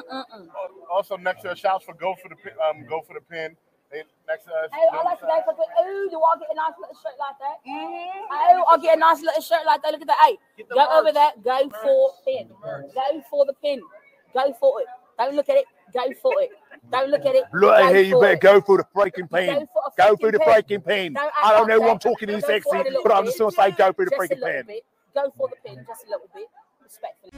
Mm-mm-mm. Also next to the shops for go for the pin, um go for the pin. They next to us. Hey, I like to go for the. Oh, do I get a nice little shirt like that? Oh, I'll get a nice little shirt like that. Look at that. Hey, Get the go over merch. there. Go for pin. Go for the pin. Go for it. Don't look at it. Go for it. Don't look at it. Look Go here, you better it. go for the freaking pin. Go for Go freaking through the pin. freaking pin. Don't I don't know that. I'm talking in Go for sexy, it a little but I'm just gonna say go through the Just a freaking pin. bit. Go for the pin, just a little bit. Respectfully.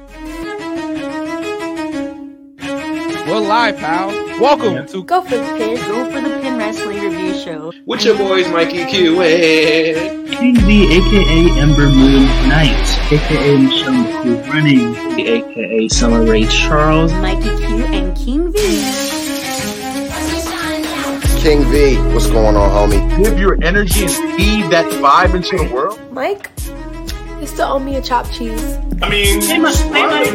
We're live, pal. Welcome to Go for the pin. Go for the pin wrestling review show. With your boys, Mikey Q and King V, aka Ember Moon Knight, aka Michelle McCool Running, aka Summer Ray Charles. Mikey Q and King V. King V, what's going on, homie? give your energy and feed that vibe into the world. Mike, you still owe me a chopped cheese. I mean, Hey, Mike. Hey,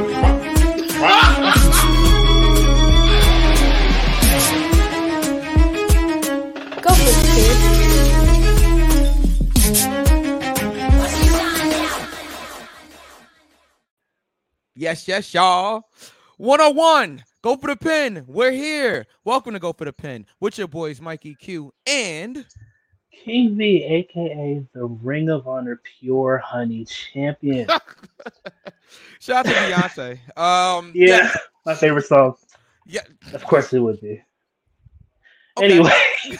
Mike. Yes, yes, y'all. 101. Go for the pin. We're here. Welcome to Go for the Pin with your boys Mikey Q and King V, aka the Ring of Honor Pure Honey Champion. shout out to Beyonce. Um yeah, my favorite song. Yeah. Of course it would be. Okay. Anyway,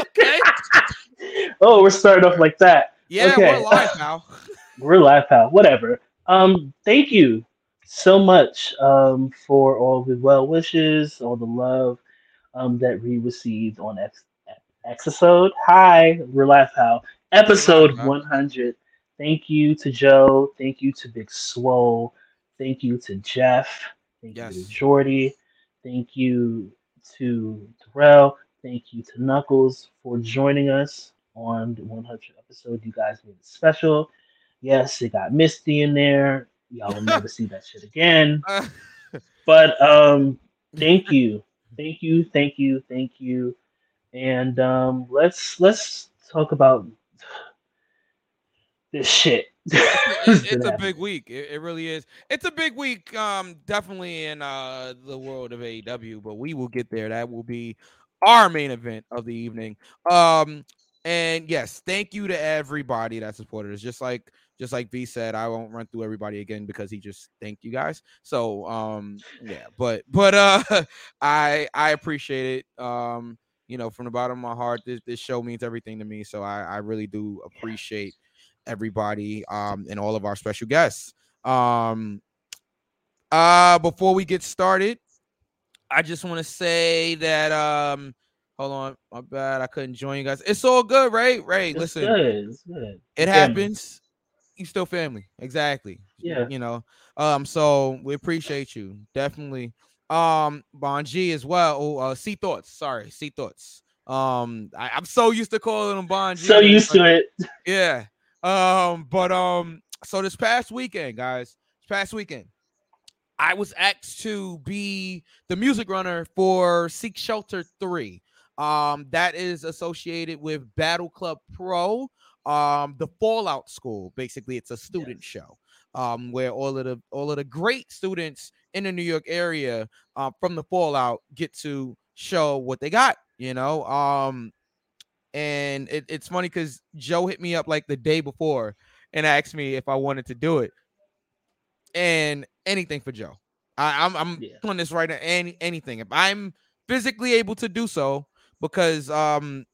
okay. oh, we're starting off like that. Yeah, Okay. we're live now. We're live, pal. Whatever. Um, thank you so much um for all the well wishes, all the love um that we received on X episode. Hi, we're live, pal. Episode We're live, pal. 100. Thank you to Joe. Thank you to Big Swole. Thank you to Jeff. Thank you to Jordy. Thank you to Terrell. Thank you to Knuckles for joining us on the 100 episode. You guys made it special. Yes, it got Misty in there. Y'all will never see that shit again. Uh, But um, thank you, thank you, thank you, thank you, and um, let's let's talk about this shit. it's, it's a big week. It, it really is. It's a big week. Um, definitely in uh the world of AEW, but we will get there. That will be our main event of the evening. Um, and yes, thank you to everybody that supported us. Just like just like V said, I won't run through everybody again because he just thanked you guys. So um, yeah, but but uh, I I appreciate it. Um, you know, from the bottom of my heart, this this show means everything to me. So I I really do appreciate everybody um and all of our special guests um uh before we get started i just want to say that um hold on my bad i couldn't join you guys it's all good right right listen good. Good. it happens you still family exactly Yeah. you know um so we appreciate you definitely um bon g as well oh uh see thoughts sorry see thoughts um I, i'm so used to calling him bon g So used to it. yeah. Um, but um, so this past weekend, guys, this past weekend, I was asked to be the music runner for Seek Shelter 3. Um, that is associated with Battle Club Pro, um, the Fallout School. Basically, it's a student show. Um, where all of the all of the great students in the New York area uh, from the Fallout get to show what they got, you know. Um, and it, it's funny because Joe hit me up like the day before and asked me if I wanted to do it. And anything for Joe. I, I'm I'm Yeah. doing this right now. Any anything. If I'm physically able to do so, because um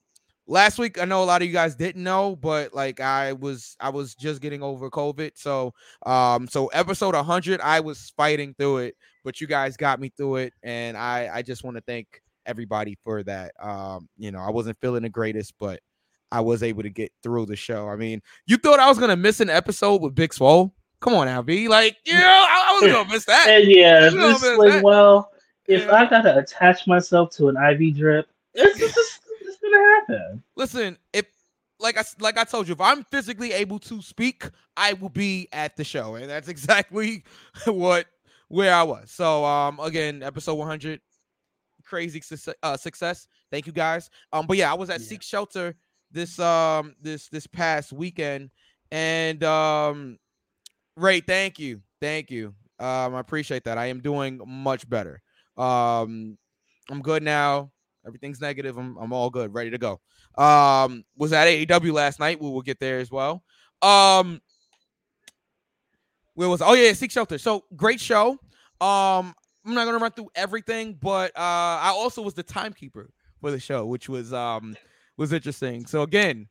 last week I know a lot of you guys didn't know, but like I was I was just getting over COVID. So um so episode 100 I was fighting through it, but you guys got me through it and I I just want to thank everybody for that. Um you know, I wasn't feeling the greatest, but I was able to get through the show. I mean, you thought I was gonna miss an episode with Big Swole? Come on, Albie. Like, yeah, I, I was gonna miss that. And yeah, You know I'm like, saying? well, if Yeah. I gotta attach myself to an IV drip, it's just gonna happen. Listen, if like I like I told you, if I'm physically able to speak, I will be at the show, and that's exactly what where I was. So um again, episode 100, crazy success. Uh, success. Thank you guys. Um, but yeah, I was at Yeah. Seek Shelter this um this this past weekend, and um, Ray, thank you, thank you. Um, I appreciate that. I am doing much better. Um, I'm good now. Everything's negative. I'm I'm all good, ready to go. Um, was at AEW last night. We will get there as well. Um, where was oh yeah, Seek Shelter. So great show. Um, I'm not gonna run through everything, but uh, I also was the timekeeper for the show, which was um was interesting. So again,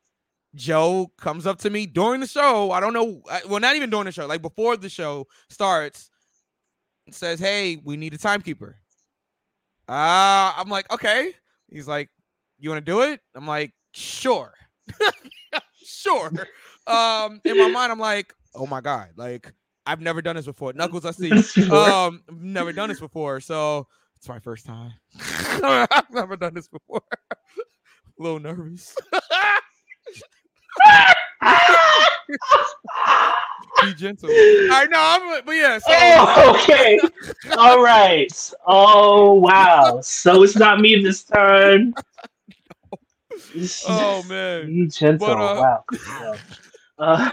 Joe comes up to me during the show. I don't know, well, not even during the show, like before the show starts, says, "Hey, we need a timekeeper." Uh, I'm like, okay. He's like, "You want to do it?" I'm like, "Sure, sure." Um, in my mind, I'm like, "Oh my god!" Like I've never done this before. Knuckles, I see. Um, never done this before, so it's my first time. I've never done this before. A little nervous. Be gentle. I know, I'm, but yeah. So. Oh, okay. All right. Oh wow. So it's not me this time. Oh man. Be gentle. But, uh, wow. Yeah. Uh,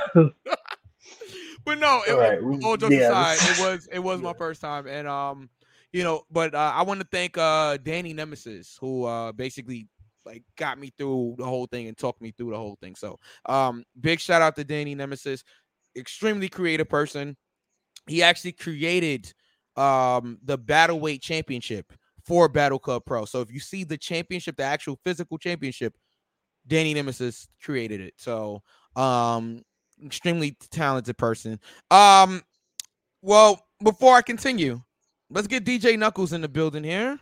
but no, it, All right, all jokes yeah. aside, it was it was my first time, and um, you know, but uh, I want to thank uh Danny Nemesis who uh basically like got me through the whole thing and talked me through the whole thing. So um, big shout out to Danny Nemesis, extremely creative person. He actually created um the battle weight championship for Battle Club Pro. So if you see the championship, the actual physical championship, Danny Nemesis created it. So um extremely talented person. Um well, before I continue, let's get DJ Knuckles in the building here.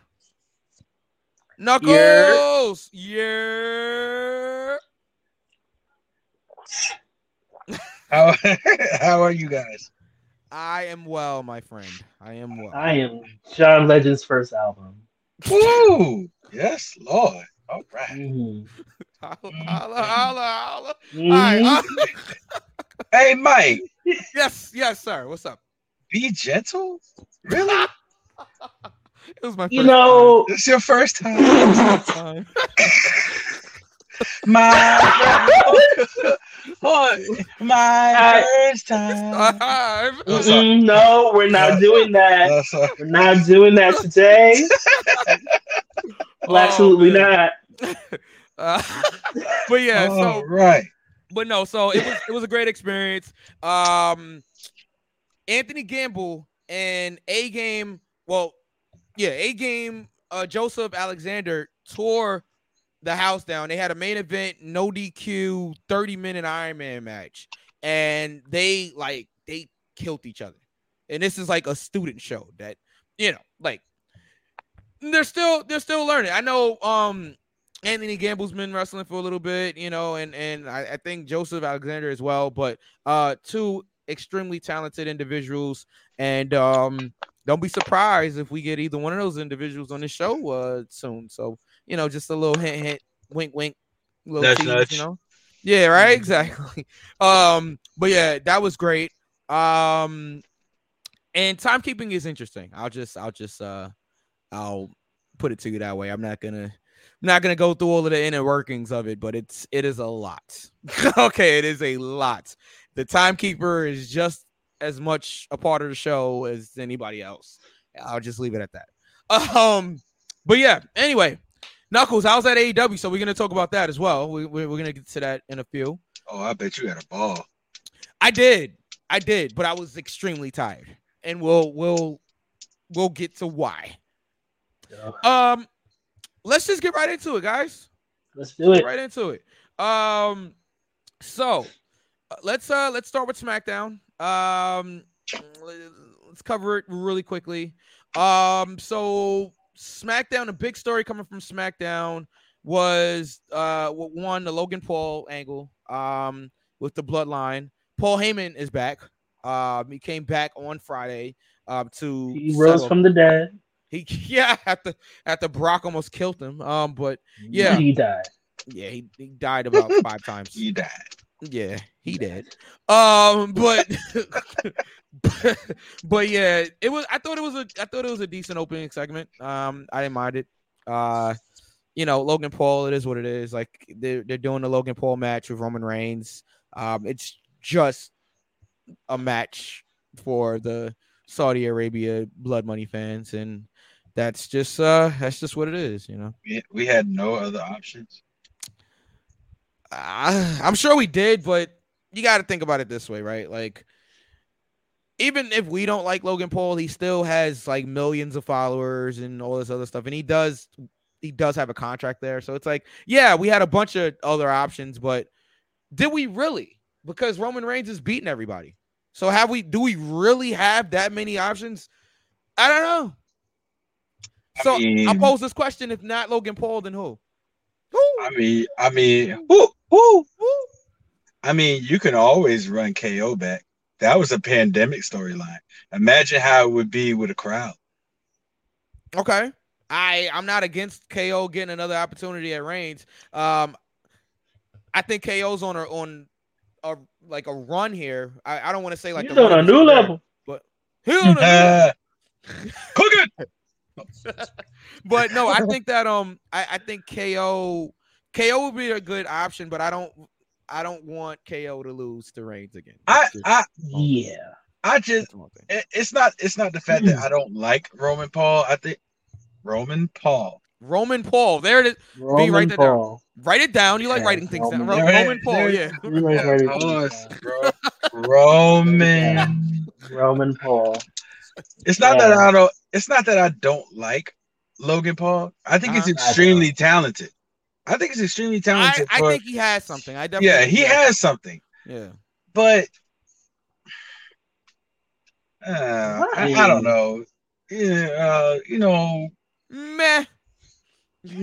Knuckles, yeah. How how are you guys? I am well, my friend. I am well. I am John Legend's first album. Woo! Yes, Lord. All right. Mhm. Holla, holla, holla, holla. Mhm. All right, Hey, Mike, yes, yes, sir. What's up? be gentle. Really? It was my first You know, it's your first time? time. My Hold- my I- first time. Time. Oh, sorry. mm-mm, no, we're not doing that. Oh. We're not doing that today. Oh, Absolutely man. not. Uh, but yeah, so All right. but no, so it was it was a great experience. Um, Anthony Gamble and A Game, well, yeah, A Game, uh, Joseph Alexander tore the house down. They had a main event, no DQ, 30 minute Iron Man match, and they like they killed each other. And this is like a student show that you know, like they're still they're still learning. I know um Anthony Gamble's been wrestling for a little bit, you know, and and I, I think Joseph Alexander as well, but uh two extremely talented individuals and um don't be surprised if we get either one of those individuals on the show uh soon. So, you know, just a little hint hint wink wink little Nudge, tease, nudge. you know. Yeah, right, exactly. Um but yeah, that was great. Um and timekeeping is interesting. I'll just I'll just uh I'll put it to you that way. I'm not gonna I'm not gonna go through all of the inner workings of it, but it's it is a lot. okay, it is a lot. The timekeeper is just as much a part of the show as anybody else. I'll just leave it at that. Um, but yeah. Anyway, Knuckles, I was at AEW, so we're gonna talk about that as well. We, we, we're gonna get to that in a few. Oh, I bet you had a ball. I did, I did, but I was extremely tired, and we'll we'll we'll get to why. Yeah. Um, let's just get right into it, guys. Let's do it. Right into it. Um, so uh, let's uh let's start with SmackDown. Um, let's cover it really quickly. Um, so SmackDown, a big story coming from SmackDown was uh one the Logan Paul angle um with the bloodline. Paul Heyman is back. Um, he came back on Friday um to He rose settle- from the dead. he yeah after after Brock almost killed him. Um, but Yeah. He died. yeah, he, he died about five times. He died. Yeah, he did. Um, but, but but yeah, it was. I thought it was a. I thought it was a decent opening segment. Um, I didn't mind it. Uh, you know, Logan Paul. It is what it is. Like they're they're doing the Logan Paul match with Roman Reigns. Um, it's just a match for the Saudi Arabia blood money fans, and that's just uh that's just what it is, you know. We, we had no other options. Uh, I'm sure we did, but you got to think about it this way, right? Like, even if we don't like Logan Paul, he still has like millions of followers and all this other stuff, and he does he does have a contract there. So it's like, yeah, we had a bunch of other options, but did we really? Because Roman Reigns is beating everybody. So have we? Do we really have that many options? I don't know. So I mean- will pose this question: If not Logan Paul, then who? who? I mean, I mean, who? Who? woo. I mean, you can always run KO back. That was a pandemic storyline. Imagine how it would be with a crowd. Okay. I I'm not against KO getting another opportunity at Reigns. Um, I think KO's on a on a like a run here. I, I don't want to say like He's the on a new there, level. but he's on a new cook it. but no, I think that um I, I think KO KO would be a good option, but I don't I don't want KO to lose to Reigns again. I, That's just- I, Yeah. I just, that's one thing. it- it's not, it's not the fact that I don't like Roman Paul. I think Roman Paul. Roman Paul. There it is. Roman write that down. Paul. Write it down. You like writing things down. Roman- Ro- There- Roman Paul, there- yeah. Like writing Of course, bro. Roman. Roman Paul. It's not Yeah. that I don't. It's not that I don't like Logan Paul. I think he's Uh-huh. extremely talented. I think he's extremely talented. I for- think he has something. I definitely yeah, think he has something, Yeah. but uh, I, I don't know. Yeah, uh, you know, Meh.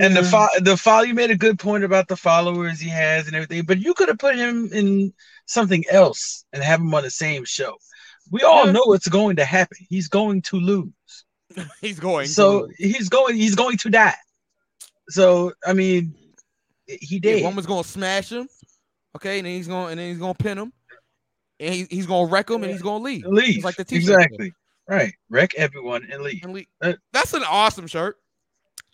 and the fo- the follow. You made a good point about the followers he has and everything, but you could have put him in something else and have him on the same show. We all Yeah. know what's going to happen. He's going to lose. He's going. so lose. he's going. He's going to die. So I mean, he Yeah, did. one was gonna smash him. Okay, and then he's gonna and then he's gonna pin him. And he, he's gonna wreck him and he's gonna leave. leave It's like the t-shirt exactly right. Wreck everyone and leave. And leave. Uh, That's an awesome shirt.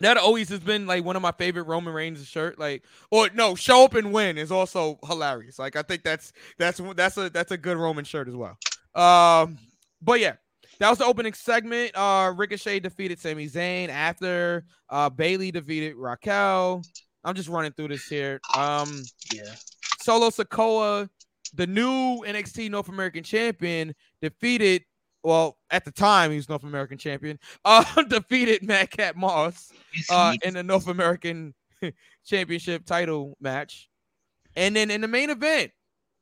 That always has been like one of my favorite Roman Reigns shirt. Like, or no, show up and win is also hilarious. Like, I think that's that's that's a that's a good Roman shirt as well. Um, but yeah, that was the opening segment. Uh, Ricochet defeated Sami Zayn after uh Bayley defeated Raquel. I'm just running through this here. Um, Yeah. Solo Sikoa, the new NXT North American champion, defeated. Well, at the time he was North American champion. Uh, defeated Madcap Moss uh, in the North American Championship title match. And then in the main event,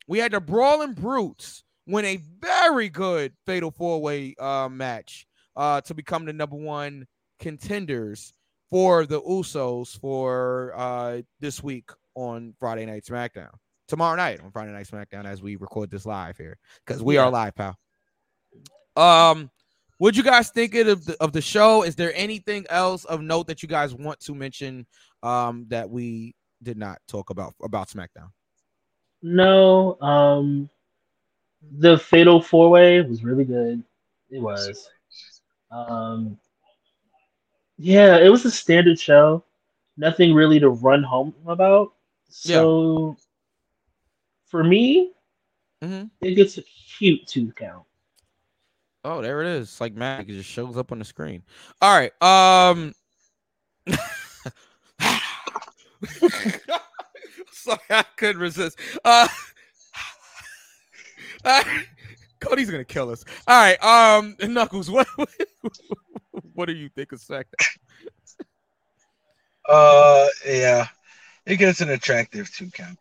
we had the Brawling Brutes win a very good Fatal Four Way uh, match uh, to become the number one contenders for the Usos for uh, this week on Friday Night SmackDown. Tomorrow night on Friday Night SmackDown as we record this live here because we Yeah. are live, pal. Um, what you guys think of the, of the show? Is there anything else of note that you guys want to mention um, that we did not talk about about SmackDown? No, um, the Fatal Four Way was really good. It was. Um, yeah, it was a standard show. Nothing really to run home about. So, for me, Mhm. it gets a cute two count. Oh, there it is. It's like magic. It just shows up on the screen. All right. Um. Sorry, I couldn't resist. Uh, Cody's gonna kill us. All right. Um, Knuckles, what what do you think of SmackDown? Uh, yeah, it gets an attractive two count.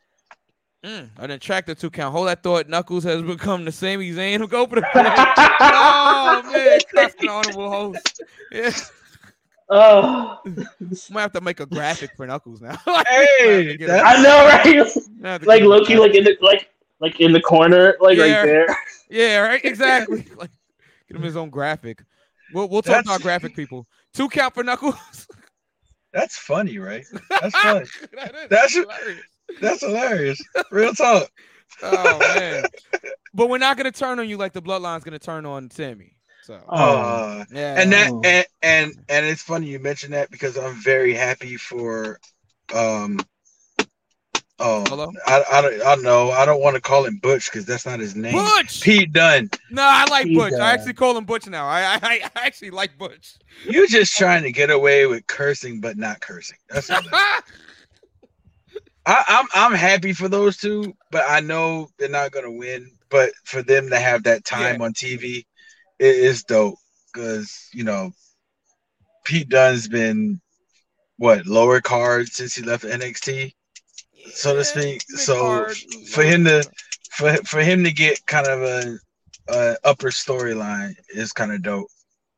Mm, an attractive two count. Hold that thought. Knuckles has become the Sami Zayn. Go for the oh man, that's an honorable host. Yeah, Oh, might have to make a graphic for Knuckles now. Hey, I know, right? Might have to like get him a Loki, like in the like like in the corner, like Yeah. right there. Yeah, right. Exactly. like, get him his own graphic. We'll we'll talk That's- about graphic people. Two count for Knuckles. That's funny, right? That's funny. that is That's- hilarious. That's hilarious. Real talk. Oh man. but we're not gonna turn on you like the bloodline's gonna turn on Sami. So Uh, yeah. and that Oh. and, and and it's funny you mentioned that because I'm very happy for um Oh, Hello? I, I don't I don't know. I don't want to call him Butch because that's not his name. Butch. Pete Dunne. No, I like Butch. I actually call him Butch now. I, I I actually like Butch. You're just trying to get away with cursing, but not cursing. That's all. that is. I, I'm I'm happy for those two, but I know they're not gonna win. But for them to have that time on TV, it is dope because you know Pete Dunne's been what lower card since he left NXT, so to speak. So for him to for for him to get kind of a, a upper storyline is kind of dope.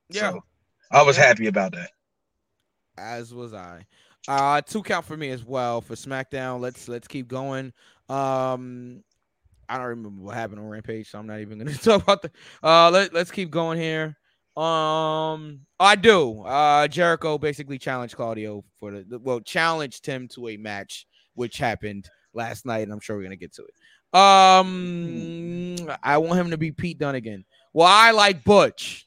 Yeah. So I was Yeah. happy about that. as was I. Uh two count for me as well for SmackDown. Let's let's keep going. Um I don't remember what happened on Rampage, so I'm not even gonna talk about the uh let, let's keep going here. Um I do. Uh Jericho basically challenged Claudio for the, the well challenged him to a match which happened last night, and I'm sure we're gonna get to it. Um I want him to be Pete Dunne again. Well, I like Butch.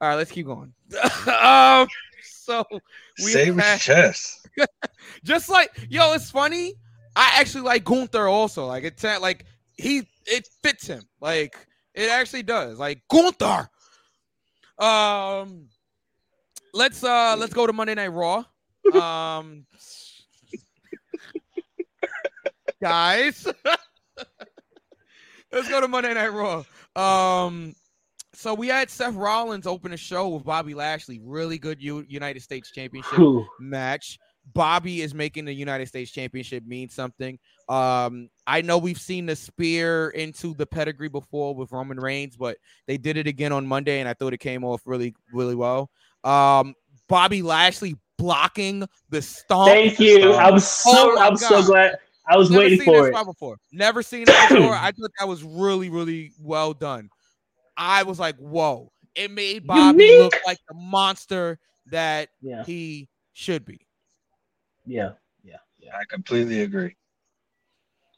All right, let's keep going. um so we Save his had- chest. just like yo, it's funny. I actually like Gunther also. Like it's like he it fits him. Like it actually does. Like Gunther. Um, let's uh let's go to Monday Night Raw. Um, guys, let's go to Monday Night Raw. Um, so we had Seth Rollins open a show with Bobby Lashley. Really good U- United States Championship match. Bobby is making the United States Championship mean something. Um, I know we've seen the spear into the pedigree before with Roman Reigns, but they did it again on Monday, and I thought it came off really, really well. Um, Bobby Lashley blocking the stomp. Thank you. I'm so Oh I'm so glad. I was Never waiting seen for that it. spot before. Never seen it before. I thought that was really, really well done. I was like, whoa. It made Bobby Unique. look like the monster that Yeah. he should be. Yeah, yeah, yeah. I completely agree.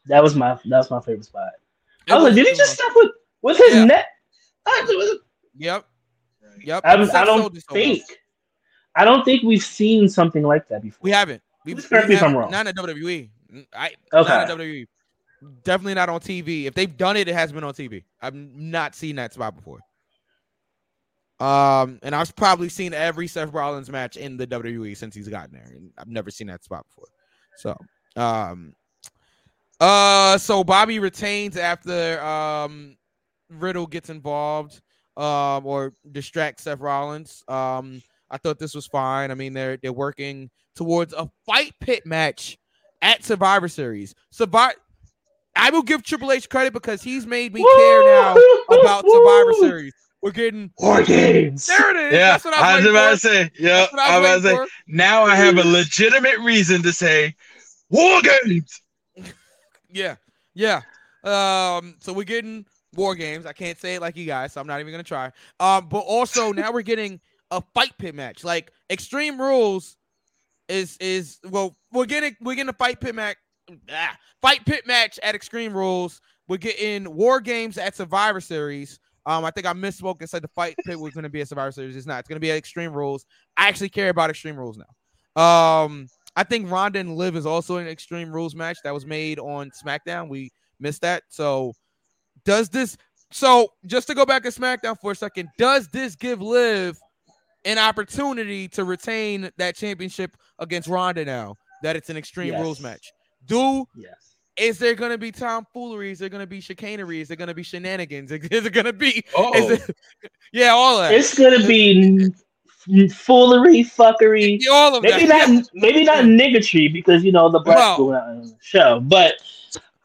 That was my that was my favorite spot. It I was like, did he just was- stop with with his Yeah. neck? Yep. Yep. I, Seth I don't so think. I don't think we've seen something like that before. we haven't. We, Please correct me if I'm wrong. Not in WWE. I Okay. WWE. Definitely not on TV. If they've done it, it has been on TV. I've not seen that spot before. Um, and I've probably seen every Seth Rollins match in the WWE since he's gotten there. And I've never seen that spot before. So, um, uh, so Bobby retains after um Riddle gets involved, um, or distracts Seth Rollins. Um, I thought this was fine. I mean, they're they're working towards a fight pit match at Survivor Series. Survivor. I will give Triple H credit because he's made me care now about Survivor Series. We're getting War games. There it is. Yeah, That's what I was waiting about to say. Yeah, I I was was about to say. Now I have a legitimate reason to say war games. Yeah, yeah. Um, so we're getting war games. I can't say it like you guys, so I'm not even gonna try. Um, but also now we're getting a fight pit match. Like Extreme Rules is is well, we're getting we're getting a fight pit match. Ah, fight pit match at Extreme Rules. We're getting war games at Survivor Series. Um, I think I misspoke and said the fight pit was going to be a Survivor Series. It's not. It's going to be at Extreme Rules. I actually care about Extreme Rules now. Um, I think Ronda and Liv is also an Extreme Rules match that was made on SmackDown. We missed that. So, does this? So, just to go back to SmackDown for a second, does this give Liv an opportunity to retain that championship against Ronda now that it's an Extreme Yes. Rules match? Do Yes. is there going to be tomfoolery? Is there going to be chicanery? Is there going to be shenanigans? Is it going to be? Oh. Is it, yeah, all that. It's gonna be n- foolery, fuckery. All of maybe that. not maybe not niggatry because you know the black Well- people on the show, but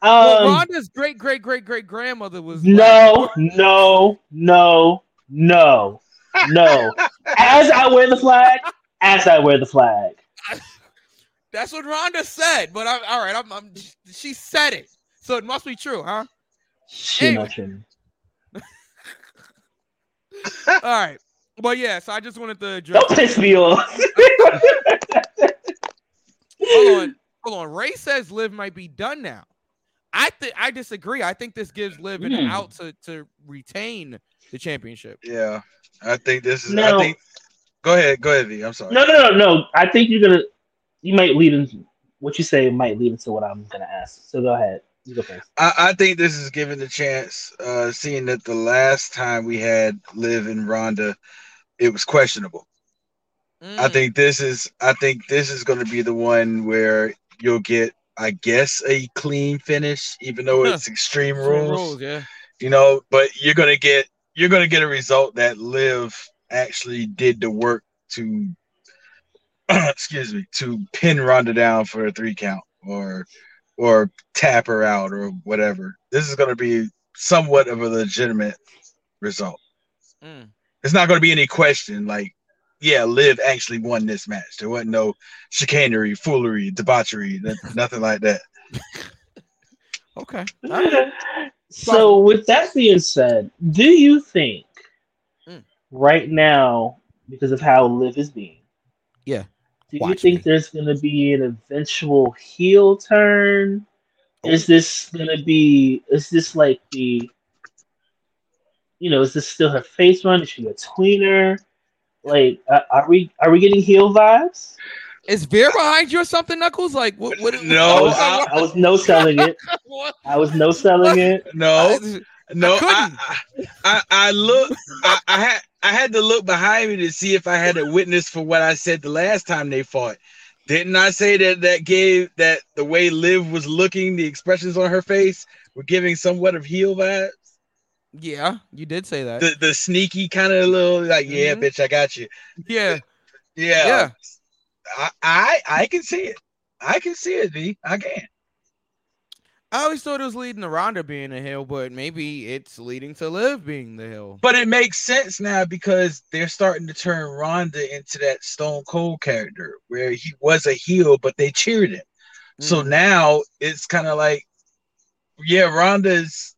well, um, Ronda's great, great, great, great grandmother was no, no, no, no, no. As I wear the flag, as I wear the flag. That's what Ronda said. But I'm all right. I'm, I'm she said it, so it must be true, huh? She Anyway. all right. But yeah, so I just wanted to address. Don't piss me off. hold on, hold on. Ray says Liv might be done now. I think I disagree. I think this gives Liv an Hmm. out to to retain the championship. Yeah, I think this is. No. I think. Go ahead, go ahead, V. I'm sorry. No, no, no, no. I think you're gonna. You might lead into what you say might lead into what I'm gonna ask. So go ahead. You go first. I, I think this is given the chance, uh, seeing that the last time we had Liv and Ronda, it was questionable. I Mm. think this is I think this is going to be the one where you'll get, I guess, a clean finish, even though it's extreme Extreme rules. rules, yeah. You know, but you're gonna get you're gonna get a result that Liv actually did the work to, excuse me, to pin Ronda down for a three count or or tap her out or whatever. This is gonna be somewhat of a legitimate result. Mm. It's not gonna be any question like yeah, Liv actually won this match. There wasn't no chicanery, foolery, debauchery, n- nothing like that. Okay. So with that being said, do you think Mm. right now, because of how Liv is being, Yeah. do you Watch think there's gonna be an eventual heel turn? Is this gonna be is this like the you know, is this still her face run? Is she a tweener? Like uh, are we are we getting heel vibes? Is Veer behind you or something, Knuckles? Like what? what No, I was, I was no selling it. I was no selling it. No, no, I I, I, I look, I, I had, I had to look behind me to see if I had a witness for what I said the last time they fought. Didn't I say that that gave that the way Liv was looking, the expressions on her face were giving somewhat of heel vibes? Yeah, you did say that. The the sneaky kind of little like, yeah, Mhm. bitch, I got you. yeah. Yeah, Yeah. I, I, I can see it. I can see it, V. I can. I always thought it was leading to Ronda being the hill, but maybe it's leading to Liv being the hill. But it makes sense now because they're starting to turn Ronda into that Stone Cold character where he was a heel, but they cheered him. So Mm. now it's kind of like, yeah, Ronda's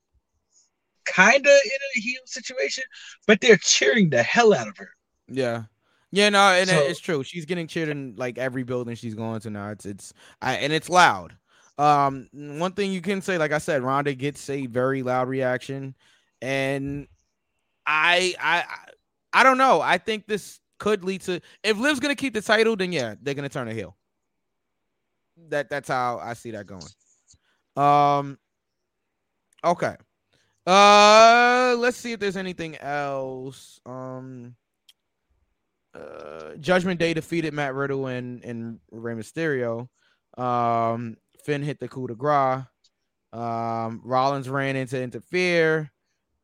kind of in a heel situation, but they're cheering the hell out of her. Yeah. Yeah, no, and So- it's true. She's getting cheered in like every building she's going to now. It's it's I, and it's loud. Um, one thing you can say, like I said, Ronda gets a very loud reaction, and I I I- I don't know. I think this could lead to if Liv's gonna keep the title, then yeah, they're gonna turn a heel. That that's how I see that going. Um. Okay. Uh, let's see if there's anything else. Um. Uh, Judgment Day defeated Matt Riddle and and Rey Mysterio. Um, Finn hit the coup de grace. Um, Rollins ran in to interfere.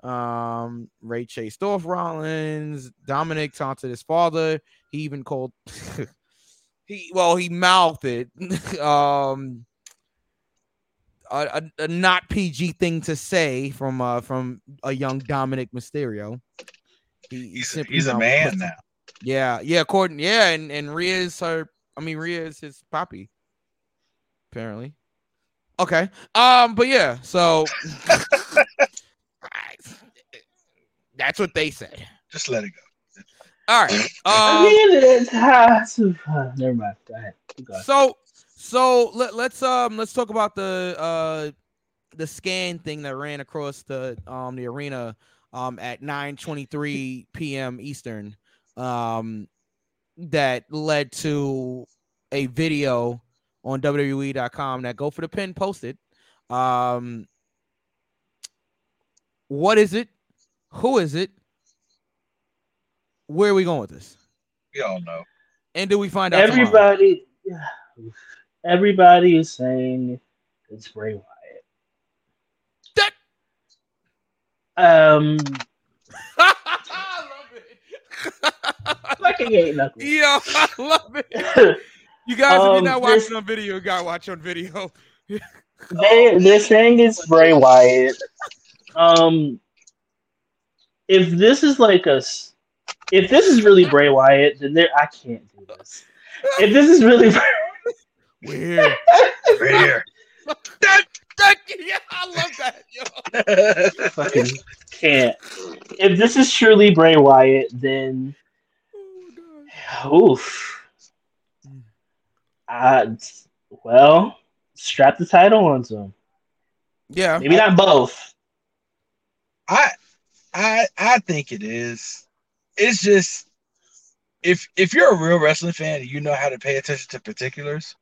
Um, Rey chased off Rollins. Dominic taunted his father. He even called. he well, he mouthed it. um, a, a, a not PG thing to say from uh from a young Dominic Mysterio. He, He's, simply he's a man now. Yeah, yeah, according yeah, and and Rhea is her. I mean, Rhea is his poppy. Apparently. Okay. Um, but yeah, so that's what they said. Just let it go. All right. I Um, mean, it's, ah, uh, never mind. Go ahead. So so let, let's um let's talk about the uh the scan thing that ran across the um the arena um at 9:23 p.m. Eastern um that led to a video on WWE.com that go for the pin posted. Um what is it? Who is it? Where are we going with this? We all know. And do we find out tomorrow? Everybody, everybody is saying it's Bray Wyatt. Um, fucking ain't nothing. Yo, I love it. You guys, if you're Um, not this- watching on video, you gotta watch on video. They they're saying it's Bray Wyatt. Um, if this is like a, s- if this is really Bray Wyatt, then there I can't do this. If this is really, Weird. Weird. yeah, I love that. Yo. fucking can't. If this is truly Bray Wyatt, then oof. Uh, well, strap the title onto him. Yeah, Maybe not both. I I I think it is. It's just if if you're a real wrestling fan and you know how to pay attention to particulars,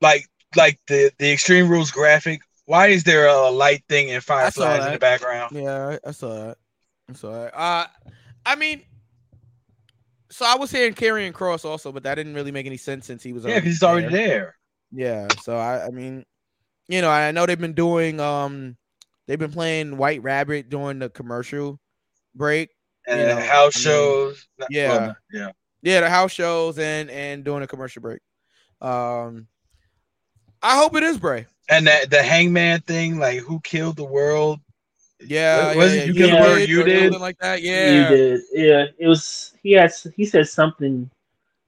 like like the the Extreme Rules graphic. Why is there a light thing and fireflies in the background? Yeah, I, saw that. I saw that. Uh, I mean, so I was hearing Karrion Kross also, but that didn't really make any sense since he was Yeah, because he's already there. Yeah, so I, I mean, you know, I know they've been doing um, they've been playing White Rabbit during the commercial break. And you know, house I mean, shows. yeah. well, yeah. Yeah, the house shows and and doing a commercial break. Um, I hope it is Bray. And that the hangman thing, like who killed the world? Yeah, was yeah, it? You yeah, killed the world, you did? like that. You Yeah, did. Yeah, it was. He had. He said something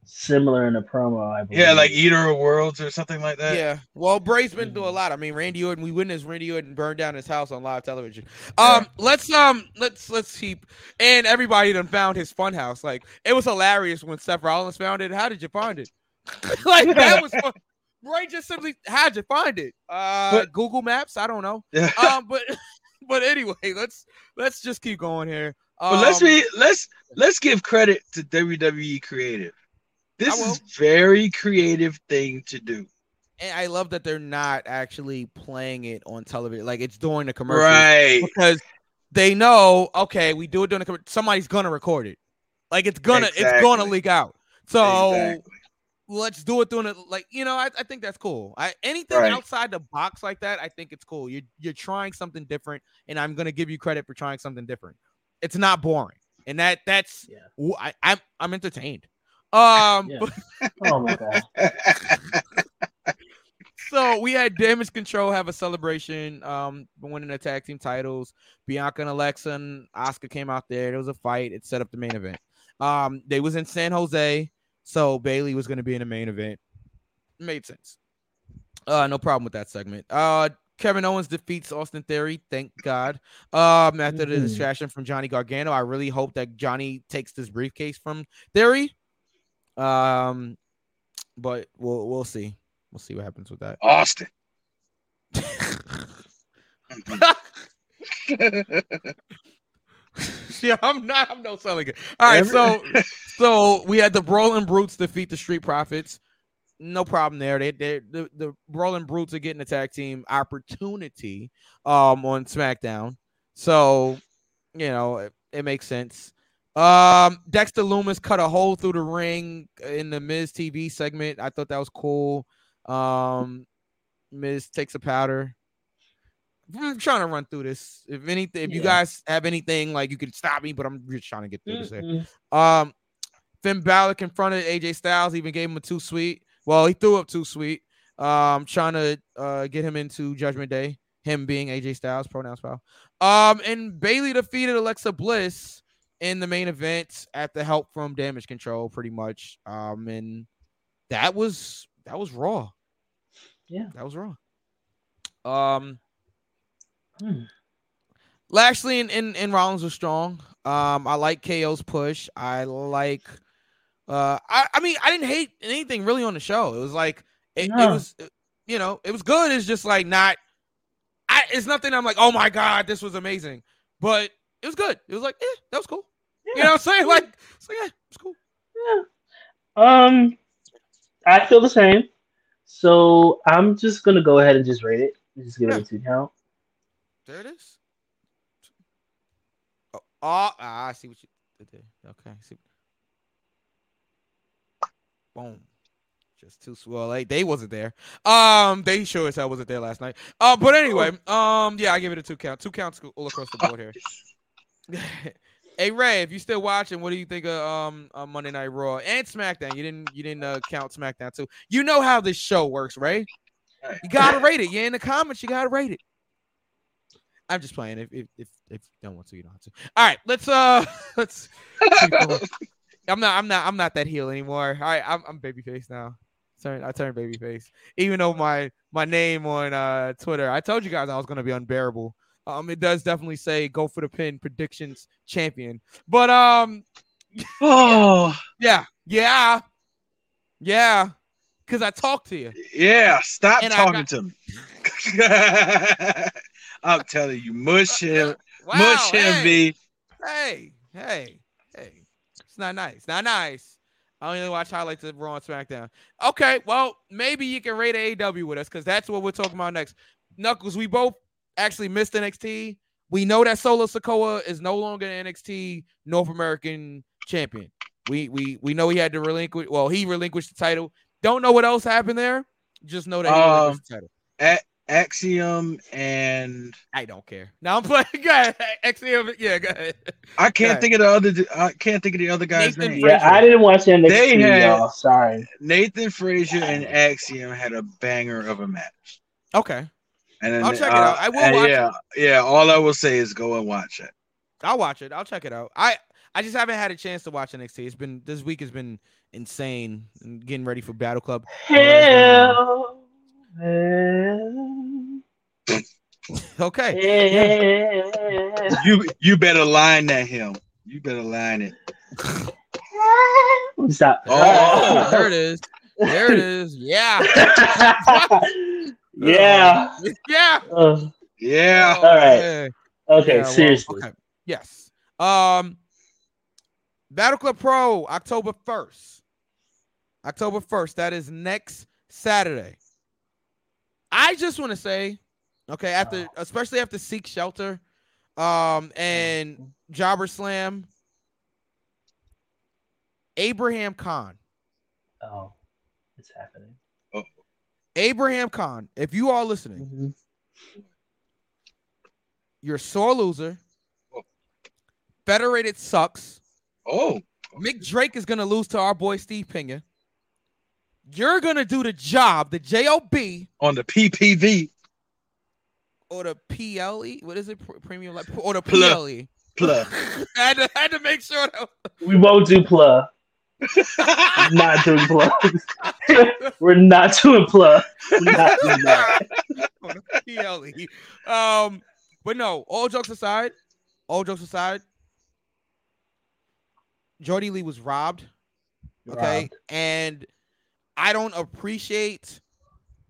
similar in a promo. I believe. Yeah, like Eater of Worlds or something like that. Yeah. Well, Bray's been through a lot. I mean, Randy Orton, we witnessed Randy Orton burn down his house on live television. Um, let's um let's let's keep and everybody done found his fun house. Like it was hilarious when Seth Rollins found it. How did you find it? like that was fun. Bray just simply how'd you find it? Uh Google Maps? I don't know. Yeah. Um, but but anyway, let's let's just keep going here. Um, But let's be let's let's give credit to WWE creative. This is very creative thing to do. and I love that they're not actually playing it on television. Like it's during the commercial, Right. Because they know, okay, we do it during the commercial. Somebody's gonna record it. Like it's gonna, it's gonna leak out. So Exactly. Let's do it during it. Like you know, I, I think that's cool. I anything Right. outside the box like that, I think it's cool. You're you're trying something different, and I'm gonna give you credit for trying something different. It's not boring, and that that's yeah. I, I'm I'm entertained. Um, Yeah. but- Oh my god. so we had damage control have a celebration um winning the tag team titles bianca and alexa and asuka came out there there was a fight it set up the main event um they was in san jose so bayley was going to be in the main event made sense uh no problem with that segment uh Kevin Owens defeats Austin Theory. Thank God. Um, after the Mhm. distraction from Johnny Gargano, I really hope that Johnny takes this briefcase from Theory. Um, but we'll we'll see. We'll see what happens with that. Austin. yeah, I'm not. I'm no selling it. All right, so so we had the Brawling Brutes defeat the Street Profits. No problem there. They they the, the Brawling Brutes are getting a tag team opportunity um on SmackDown. So you know it, it makes sense. Um, Dexter Lumis cut a hole through the ring in the Miz TV segment. I thought that was cool. Um, Miz takes a powder. I'm trying to run through this. If anything, if you guys have anything, like you can stop me, but I'm just trying to get through this. Here. Mhm. Um, Finn Balor confronted AJ Styles, even gave him a too sweet. Well, he threw up too sweet. Um, trying to uh get him into Judgment Day. Him being AJ Styles, pronouns foul. Um, and Bayley defeated Alexa Bliss in the main event at the help from Damage Control, pretty much. Um, and that was that was Raw. Yeah. That was Raw. Um. Hmm. Lashley and, and, and Rollins were strong. Um, I like KO's push. I like uh I, I mean I didn't hate anything really on the show. It was like it, it was you know, it was good. It's just like not I it's nothing I'm like, oh my god, this was amazing. But it was good. It was like, yeah, that was cool. You know what I'm saying? Like, so yeah, it's cool. Yeah. Um, I feel the same. So I'm just gonna go ahead and just rate it. Just give it a two count. There it is. Oh, ah, ah, I see what you did there. Okay, see. Boom. Just too swell. They, they wasn't there. Um, they sure as hell wasn't there last night. Uh, but anyway, um, yeah, I give it a two count. Two counts all across the board here. hey Ray, if you still watching, what do you think of um uh, Monday Night Raw and SmackDown? You didn't you didn't uh, count SmackDown too. You know how this show works, Ray. You gotta rate it. You're in the comments. You gotta rate it. I'm just playing. If if if, if you don't want to, you don't have to. All right, let's uh let's. I'm not. I'm not. I'm not that heel anymore. All right, I'm I'm babyface now. Turn. I turned babyface. Even though my my name on uh Twitter, I told you guys I was gonna be unbearable. Um, it does definitely say go for the pin predictions champion. But um, oh yeah, yeah, yeah, because I talked to you. Yeah, stop And talking got- to me. I'm telling you, mush him, Wow, mush him, hey. B. Hey, hey, hey. It's not nice. Not nice. I only watch highlights of Raw and SmackDown. Okay, well, maybe you can rate AEW with us because that's what we're talking about next. Knuckles, we both actually missed NXT. We know that Solo Sikoa is no longer the NXT North American champion. We we we know he had to relinquish. Well, he relinquished the title. Don't know what else happened there. Just know that he Um, relinquished the title. Axiom and I don't care. Now I'm playing. Go ahead. Axiom. Yeah, go ahead. I can't Right. think of the other. I can't think of the other guy's Nathan name. Yeah, I didn't watch NXT, They had- y'all. Sorry. Nathan Frazer and Axiom had a banger of a match. Okay, And then, I'll check it uh, out. I will watch yeah, yeah. All I will say is go and watch it. I'll watch it. I'll check it out. I I just haven't had a chance to watch NXT. It's been this week has been insane. and Getting ready for Battle Club. Hell. hell, Okay. hell. You you better line that him. You better line it. Stop. Oh, there it is. There it is. Yeah. yeah. Yeah. Uh, Yeah. All right. Yeah. okay, Yeah, well, seriously. okay. Yes. Um Battle Club Pro, October 1st. October 1st. That is next Saturday. I just want to say, okay, after especially after Seek Shelter, um, and Jobber Slam, Abraham Khan. Oh, it's happening. Abraham Khan, if you are listening, Mhm. you're a sore loser. Federated sucks. Oh, Mick Drake is gonna lose to our boy Steve Pena. You're gonna do the job, the JOB on the PPV or the PLE. What is it? Premium like or the Plug. PLE. plug. I had to, I had to make sure that We won't do plug. We're not doing plugs. We're not doing plug. We're not doing that. PLE. Um, but no, all jokes aside, all jokes aside, Jordy Lee was robbed. Okay. Robbed. And I don't appreciate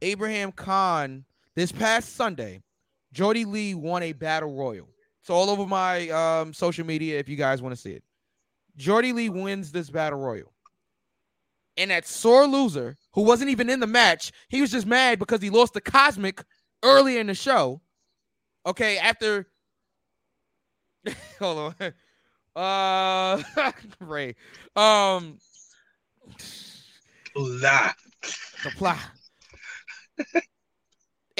Abraham Khan this past Sunday. Jordy Lee won a battle royal. It's all over my um, social media if you guys want to see it. Jordy Lee wins this battle royal. And that sore loser, who wasn't even in the match, he was just mad because he lost the Cosmic earlier in the show. Okay, after hold on. Uh Ray. Um Blah. the plot.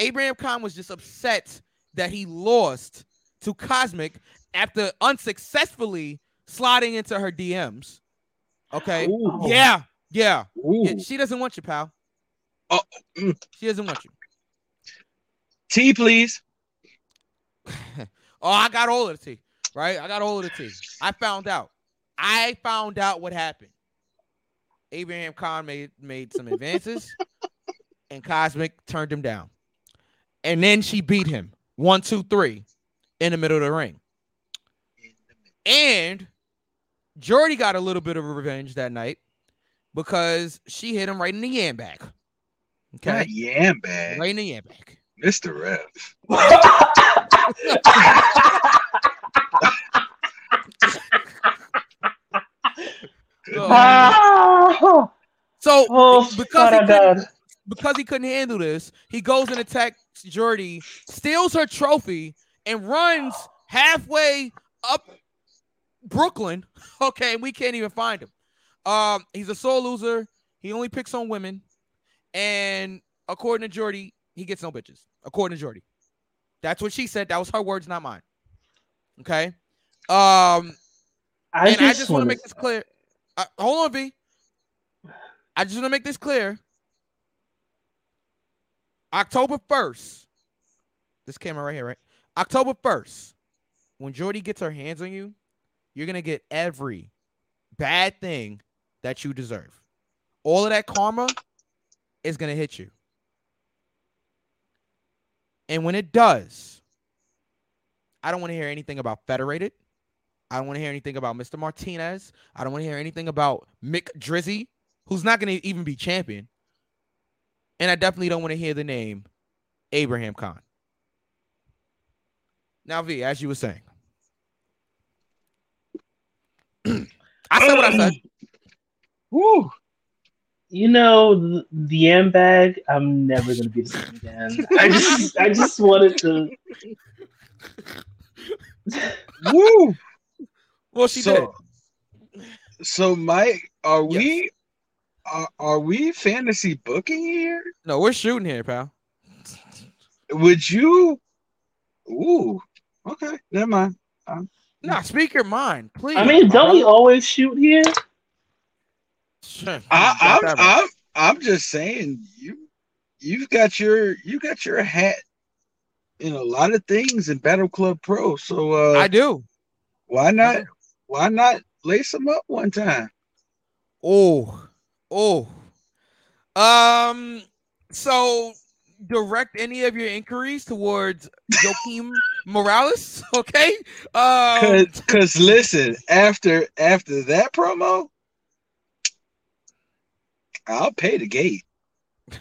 Abraham Khan was just upset that he lost to Cosmic after unsuccessfully sliding into her DMs. Okay. Ooh. Yeah. Yeah. Yeah, She doesn't want you, pal. Oh, mm. She doesn't want you. T, please. Oh, I got all of the tea, right? I got all of the tea. I found out. I found out what happened. Abraham Khan made made some advances, and Cosmic turned him down. And then she beat him one, two, three in the middle of the ring. And Jordy got a little bit of revenge that night because she hit him right in the yam back. Not Okay. yam bag. Right in the yam back. Mr. Rev. Oh, Ah! So Oh, because he couldn't, because he couldn't handle this, he goes and attacks Jordy, steals her trophy, and runs halfway up Brooklyn. Okay, and we can't even find him. Um, he's a sore loser. He only picks on women, and according to Jordy, he gets no bitches. According to Jordy, that's what she said. That was her words, not mine. Okay. Um, I and just, I just want to make this clear. Uh, hold on, V. I just want to make this clear. October 1st. This camera right here, right? October 1st. When Jordy gets her hands on you, you're going to get every bad thing that you deserve. All of that karma is going to hit you. And when it does, I don't want to hear anything about Federated. I don't want to hear anything about Mr. Martinez. I don't want to hear anything about Mick Drizzy, who's not going to even be champion. And I definitely don't want to hear the name Abraham Khan. Now, V, as you were saying, I said what I said. Woo. You know, the, the M bag, I'm never gonna be the same again. I just I just wanted to Woo. Well, she so, So, Mike, are we are, are we fantasy booking here? No, we're shooting here, pal. Would you? Ooh, okay, never mind. Um, Nah, speak your mind, please. I mean, don't we always shoot here? I, I'm, I'm I'm just saying you you've got your you got your hat in a lot of things in Battle Club Pro. So uh I do. Why not why not lace them up one time? Oh, oh. Um. So direct any of your inquiries towards Joaquim Morales, okay? Um, Cause, cause listen, after after that promo, I'll pay the gate.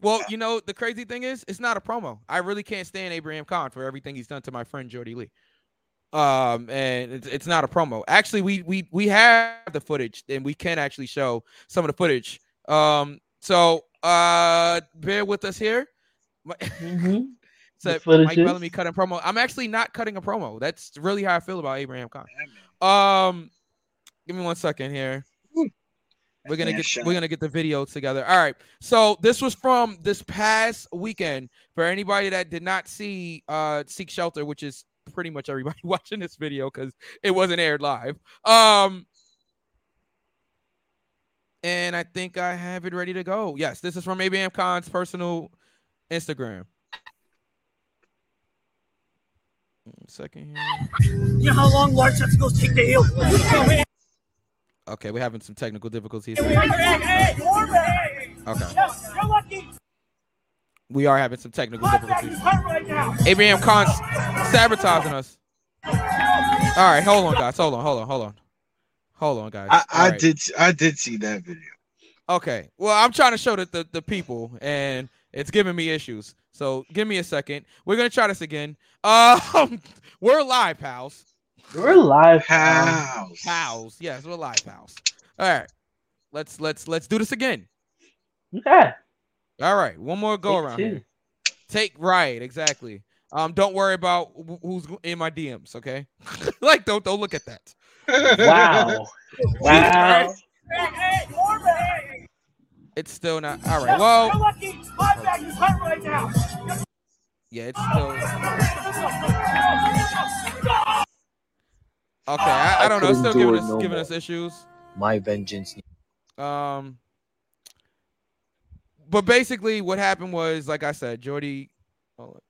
well, you know the crazy thing is, it's not a promo. I really can't stand Abraham Khan for everything he's done to my friend Jordy Lee. Um, and it's, it's not a promo. Actually, we we we have the footage, and we can actually show some of the footage. Um, so uh, bear with us here. Mm-hmm. so Mike footages. Bellamy cutting promo. I'm actually not cutting a promo. That's really how I feel about Abraham Khan. Um, give me one second here. We're gonna get we're gonna get the video together. All right. So this was from this past weekend. For anybody that did not see uh Seek Shelter, which is pretty much everybody watching this video because it wasn't aired live. Um and I think I have it ready to go. Yes, this is from Abraham Khan's personal Instagram. Second here. You know how long large testicles take to heal? Okay, we're having some technical difficulties. Here. Okay. Yes, you're lucky. We are having some technical difficulties. is hurt right. Abraham Khan's sabotaging us. All right, hold on, guys. Hold on, hold on, hold on. Hold on, guys. I, I right. did I did see that video. Okay. Well, I'm trying to show the, the, the people, and it's giving me issues. So give me a second. We're gonna try this again. Um, we're live, pals. We're live. Pals. Pals. Yes, we're live, pals. All right. Let's let's let's do this again. Okay. All right. One more go Take around two. here. Take right, exactly. Um, don't worry about who's in my DMs, okay? like, don't don't look at that. Wow. Wow. Hey, hey, Corbin. It's still not all right. Well, You're lucky. Contact is hurt right now. yeah, it's still okay. I, I don't know. It's still giving it us no giving more. us issues. My vengeance. Um, but basically, what happened was, like I said, Jordy, hold on.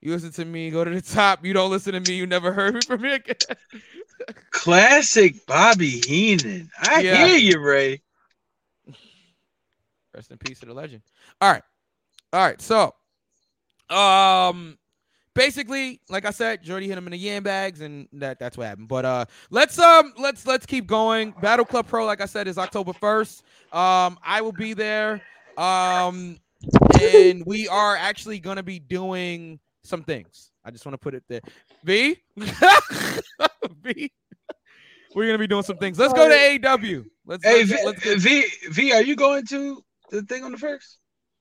you listen to me, go to the top. You don't listen to me, you never heard me from me again. Classic Bobby Heenan. I Yeah. hear you, Ray. Rest in peace to the legend. All right, all right. So, um, basically, like I said, Jordy hit him in the yam bags, and that that's what happened. But uh, let's um, let's let's keep going. Battle Club Pro, like I said, is October first. Um, I will be there. Um, and we are actually gonna be doing some things. I just want to put it there. V, V. We're gonna be doing some things. Let's go to AEW. Let's Hey, let's, v, let's get v, v, are you going to the thing on the first?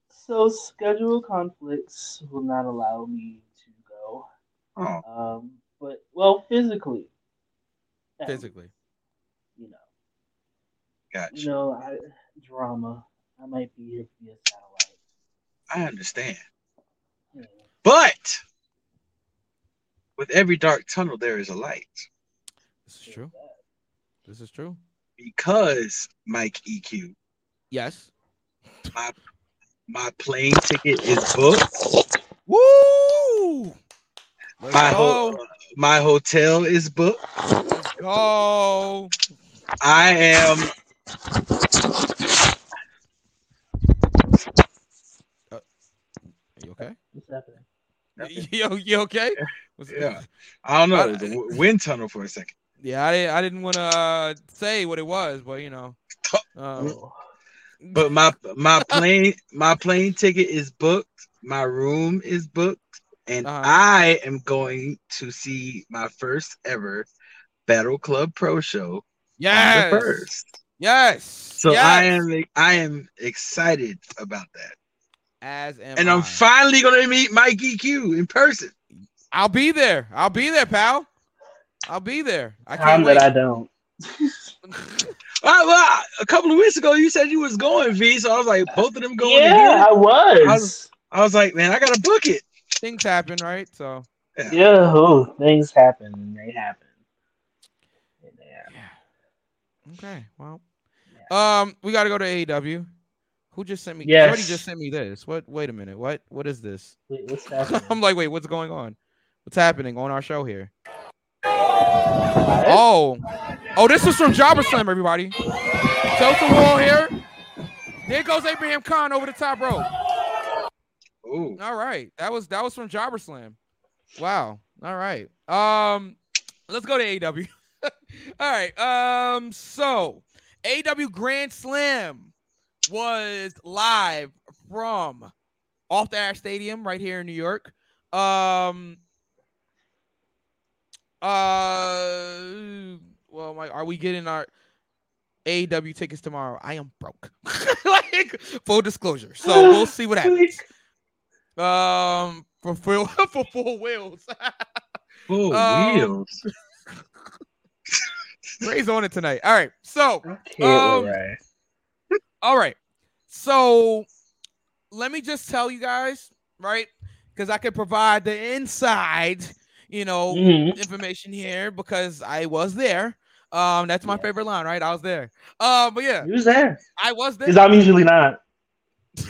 So schedule conflicts will not allow me to go. Oh, Um, but well, physically, physically. you know, gotcha. you know, I, drama. I might be here via satellite. I understand. Yeah. But with every dark tunnel, there is a light. This is true. This is true. Because Mike EQ, Yes. my my plane ticket is booked. Woo! Let's My ho- my hotel is booked. Let's go. I am Are you okay? What's happening? You, you okay? Was- yeah. I don't know Uh, the w- wind tunnel for a second. Yeah, I didn't. I didn't want to uh, say what it was, but you know. Um, But my my plane my plane ticket is booked. My room is booked, and Uh-huh. I am going to see my first ever Battle Club Pro show Yes. the first. Yes. So yes. I am I am excited about that. As am And I. I'm finally gonna meet Mikey Q in person. I'll be there. I'll be there, pal. I'll be there. I Time can't wait. that I don't. Uh, well, a couple of weeks ago you said you was going, V. So I was like, both of them going Yeah, again. I was. I was, I was like, man, I gotta book it. Things happen, right? So Yeah, oh, things happen and they happen. And they happen. okay. Well, um, we got to go to AEW. Who just sent me? Yes. Somebody just sent me this. What? Wait a minute. What? What is this? Wait, what's happening? I'm like, wait, what's going on? What's happening on our show here? Oh, oh, this is from Jobber Slam, everybody. The wall here. There goes Abraham Khan over the top rope. Ooh. All right, that was that was from Jobber Slam. Wow. All right. Um, let's go to AW. All right. Um, so AW Grand Slam was live from Arthur Ashe Stadium right here in New York. Um. Uh. Well, my, are we getting our AEW tickets tomorrow? I am broke. like full disclosure. So we'll see what happens. Um, for full for full wheels. Full Um, wheels. Ray's on it tonight. All right. So, um, right? All right. So, let me just tell you guys, right? Because I can provide the inside, you know, Mhm. information here because I was there. Um, that's my favorite line, right? I was there. Um, but yeah, He was there. I was there. Because I'm usually not.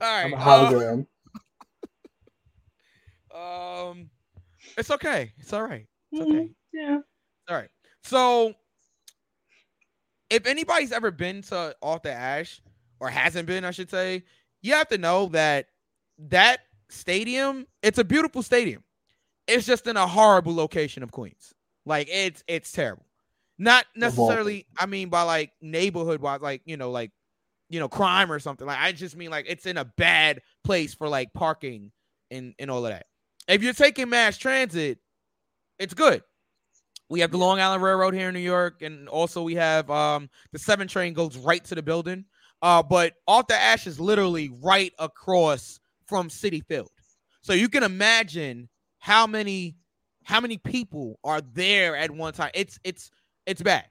All right. I'm a uh, hologram. Um, it's okay. It's all right. It's okay. Yeah. All right. So, if anybody's ever been to Arthur Ashe or hasn't been, I should say, you have to know that that stadium, it's a beautiful stadium. It's just in a horrible location of Queens. Like it's it's terrible. Not necessarily, I mean, by like neighborhood wise, like you know, like you know, crime or something. Like I just mean like it's in a bad place for like parking and and all of that. If you're taking mass transit, it's good. We have the Long Island Railroad here in New York, and also we have um the seven train goes right to the building. Uh, but Arthur Ashe is literally right across from Citi Field. So you can imagine how many how many people are there at one time. It's it's it's bad.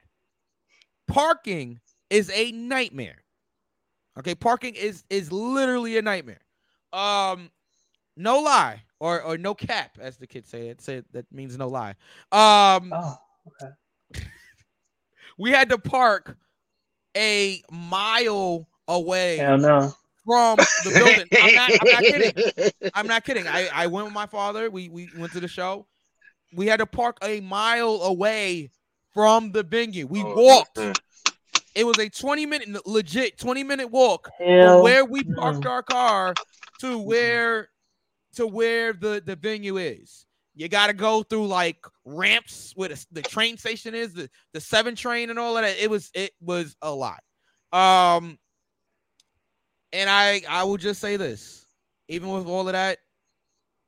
Parking is a nightmare. Okay, parking is is literally a nightmare. Um, no lie or or no cap, as the kids say it. said that means no lie. Um, oh, okay. we had to park a mile away Hell no. from the building. I'm not, I'm not kidding. I'm not kidding. I, I went with my father. We we went to the show. We had to park a mile away from the venue. We walked. It was a 20 minute legit 20 minute walk Hell from where we parked our car to where to where the the venue is. You got to go through like ramps where the, the train station is, the the seven train and all of that. It was it was a lot. Um, and I I will just say this, even with all of that,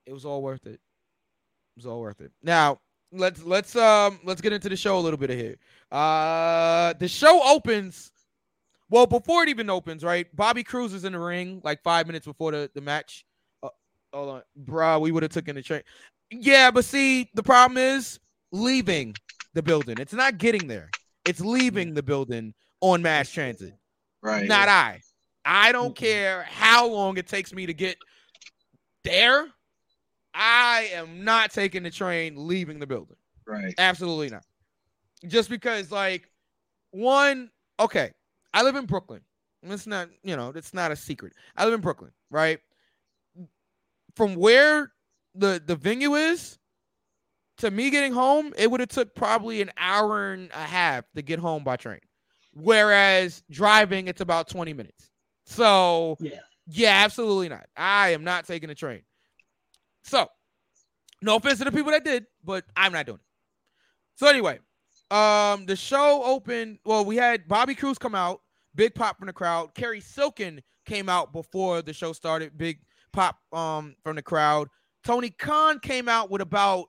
it was all worth it. It was all worth it. Now let's let's um let's get into the show a little bit of here. Uh, the show opens. Well, before it even opens, right? Bobby Cruise is in the ring like five minutes before the, the match. Hold on, bruh, we would have taken the train. Yeah, but see, the problem is leaving the building. It's not getting there. It's leaving the building on mass transit. Right. Not I. I don't care how long it takes me to get there. I am not taking the train leaving the building. Right. Absolutely not. Just because, like, one, okay, I live in Brooklyn. It's not, you know, it's not a secret. I live in Brooklyn, right? From where the the venue is to me getting home, it would have took probably an hour and a half to get home by train. Whereas driving, it's about 20 minutes. So Yeah. yeah, absolutely not. I am not taking the train. So, no offense to the people that did, but I'm not doing it. So anyway, um, the show opened. Well, we had Bobby Cruise come out, big pop from the crowd. Kerry Silken came out before the show started, big pop um from the crowd. Tony Khan came out with about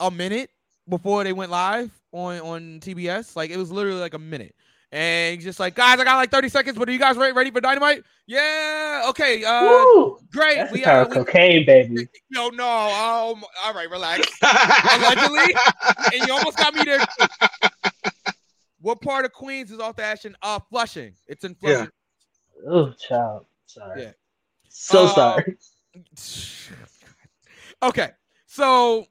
a minute, before they went live on on TBS. Like it was literally like a minute. And he's just like, guys, I got like 30 seconds, but are you guys ready, ready for dynamite? Yeah, okay. Uh Woo! great. That's we the power uh of we, cocaine, baby. no, no. Um, all right, relax. Allegedly, and you almost got me there. What part of Queens is off the action? Uh, Flushing. It's in Yeah. Flushing. Oh, child. Sorry. Yeah. So Uh, sorry. Okay, so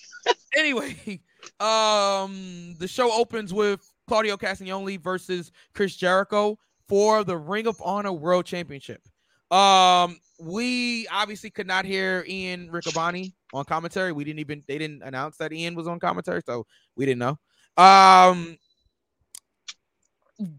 anyway, um, the show opens with Claudio Castagnoli versus Chris Jericho for the Ring of Honor World Championship. Um, we obviously could not hear Ian Riccaboni on commentary. We didn't even they didn't announce that Ian was on commentary, so we didn't know. Um,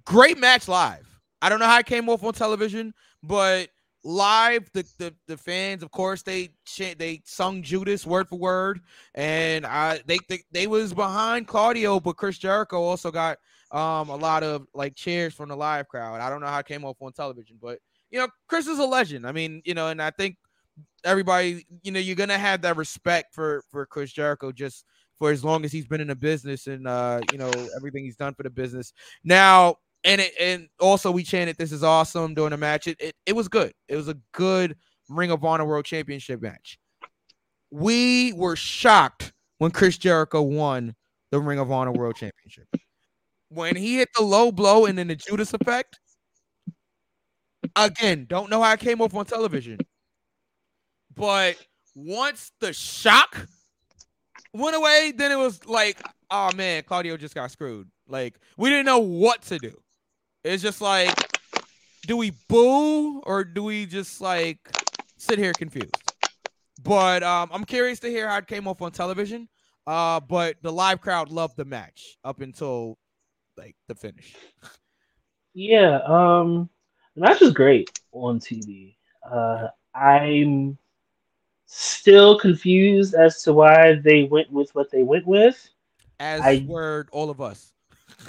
great match live. I don't know how it came off on television, but live the the, the fans of course they they sung Judas word for word and I they, they they was behind Claudio but Chris Jericho also got um a lot of like cheers from the live crowd. I don't know how it came off on television but you know Chris is a legend. I mean, you know, and I think everybody, you know, you're to have that respect for for Chris Jericho just for as long as he's been in the business and uh you know everything he's done for the business. Now and it, and also we chanted this is awesome during the match. It, it it was good. It was a good Ring of Honor World Championship match. We were shocked when Chris Jericho won the Ring of Honor World Championship. When he hit the low blow and then the Judas effect. Again, don't know how it came off on television. But once the shock went away, then it was like, oh man, Claudio just got screwed. Like we didn't know what to do. It's just like, do we boo or do we just like sit here confused? But um, I'm curious to hear how it came off on television. Uh, but the live crowd loved the match up until like the finish. Yeah, um, the match was great on TV. Uh, I'm still confused as to why they went with what they went with. As I- word all of us.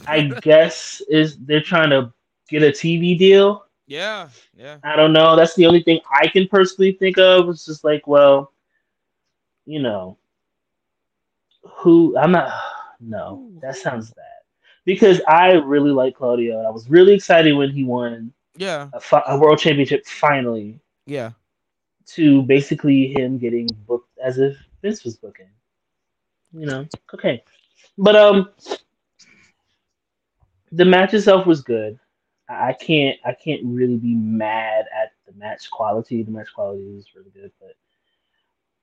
I guess is they're trying to get a TV deal. Yeah, yeah. I don't know. That's the only thing I can personally think of. It's just like, well, you know, who I'm not. No, that sounds bad because I really like Claudio. I was really excited when he won Yeah, a, fi- a world championship finally. yeah. To basically him getting booked as if Vince was booking. You know, okay, but um, the match itself was good. I can't I can't really be mad at the match quality. The match quality was really good, but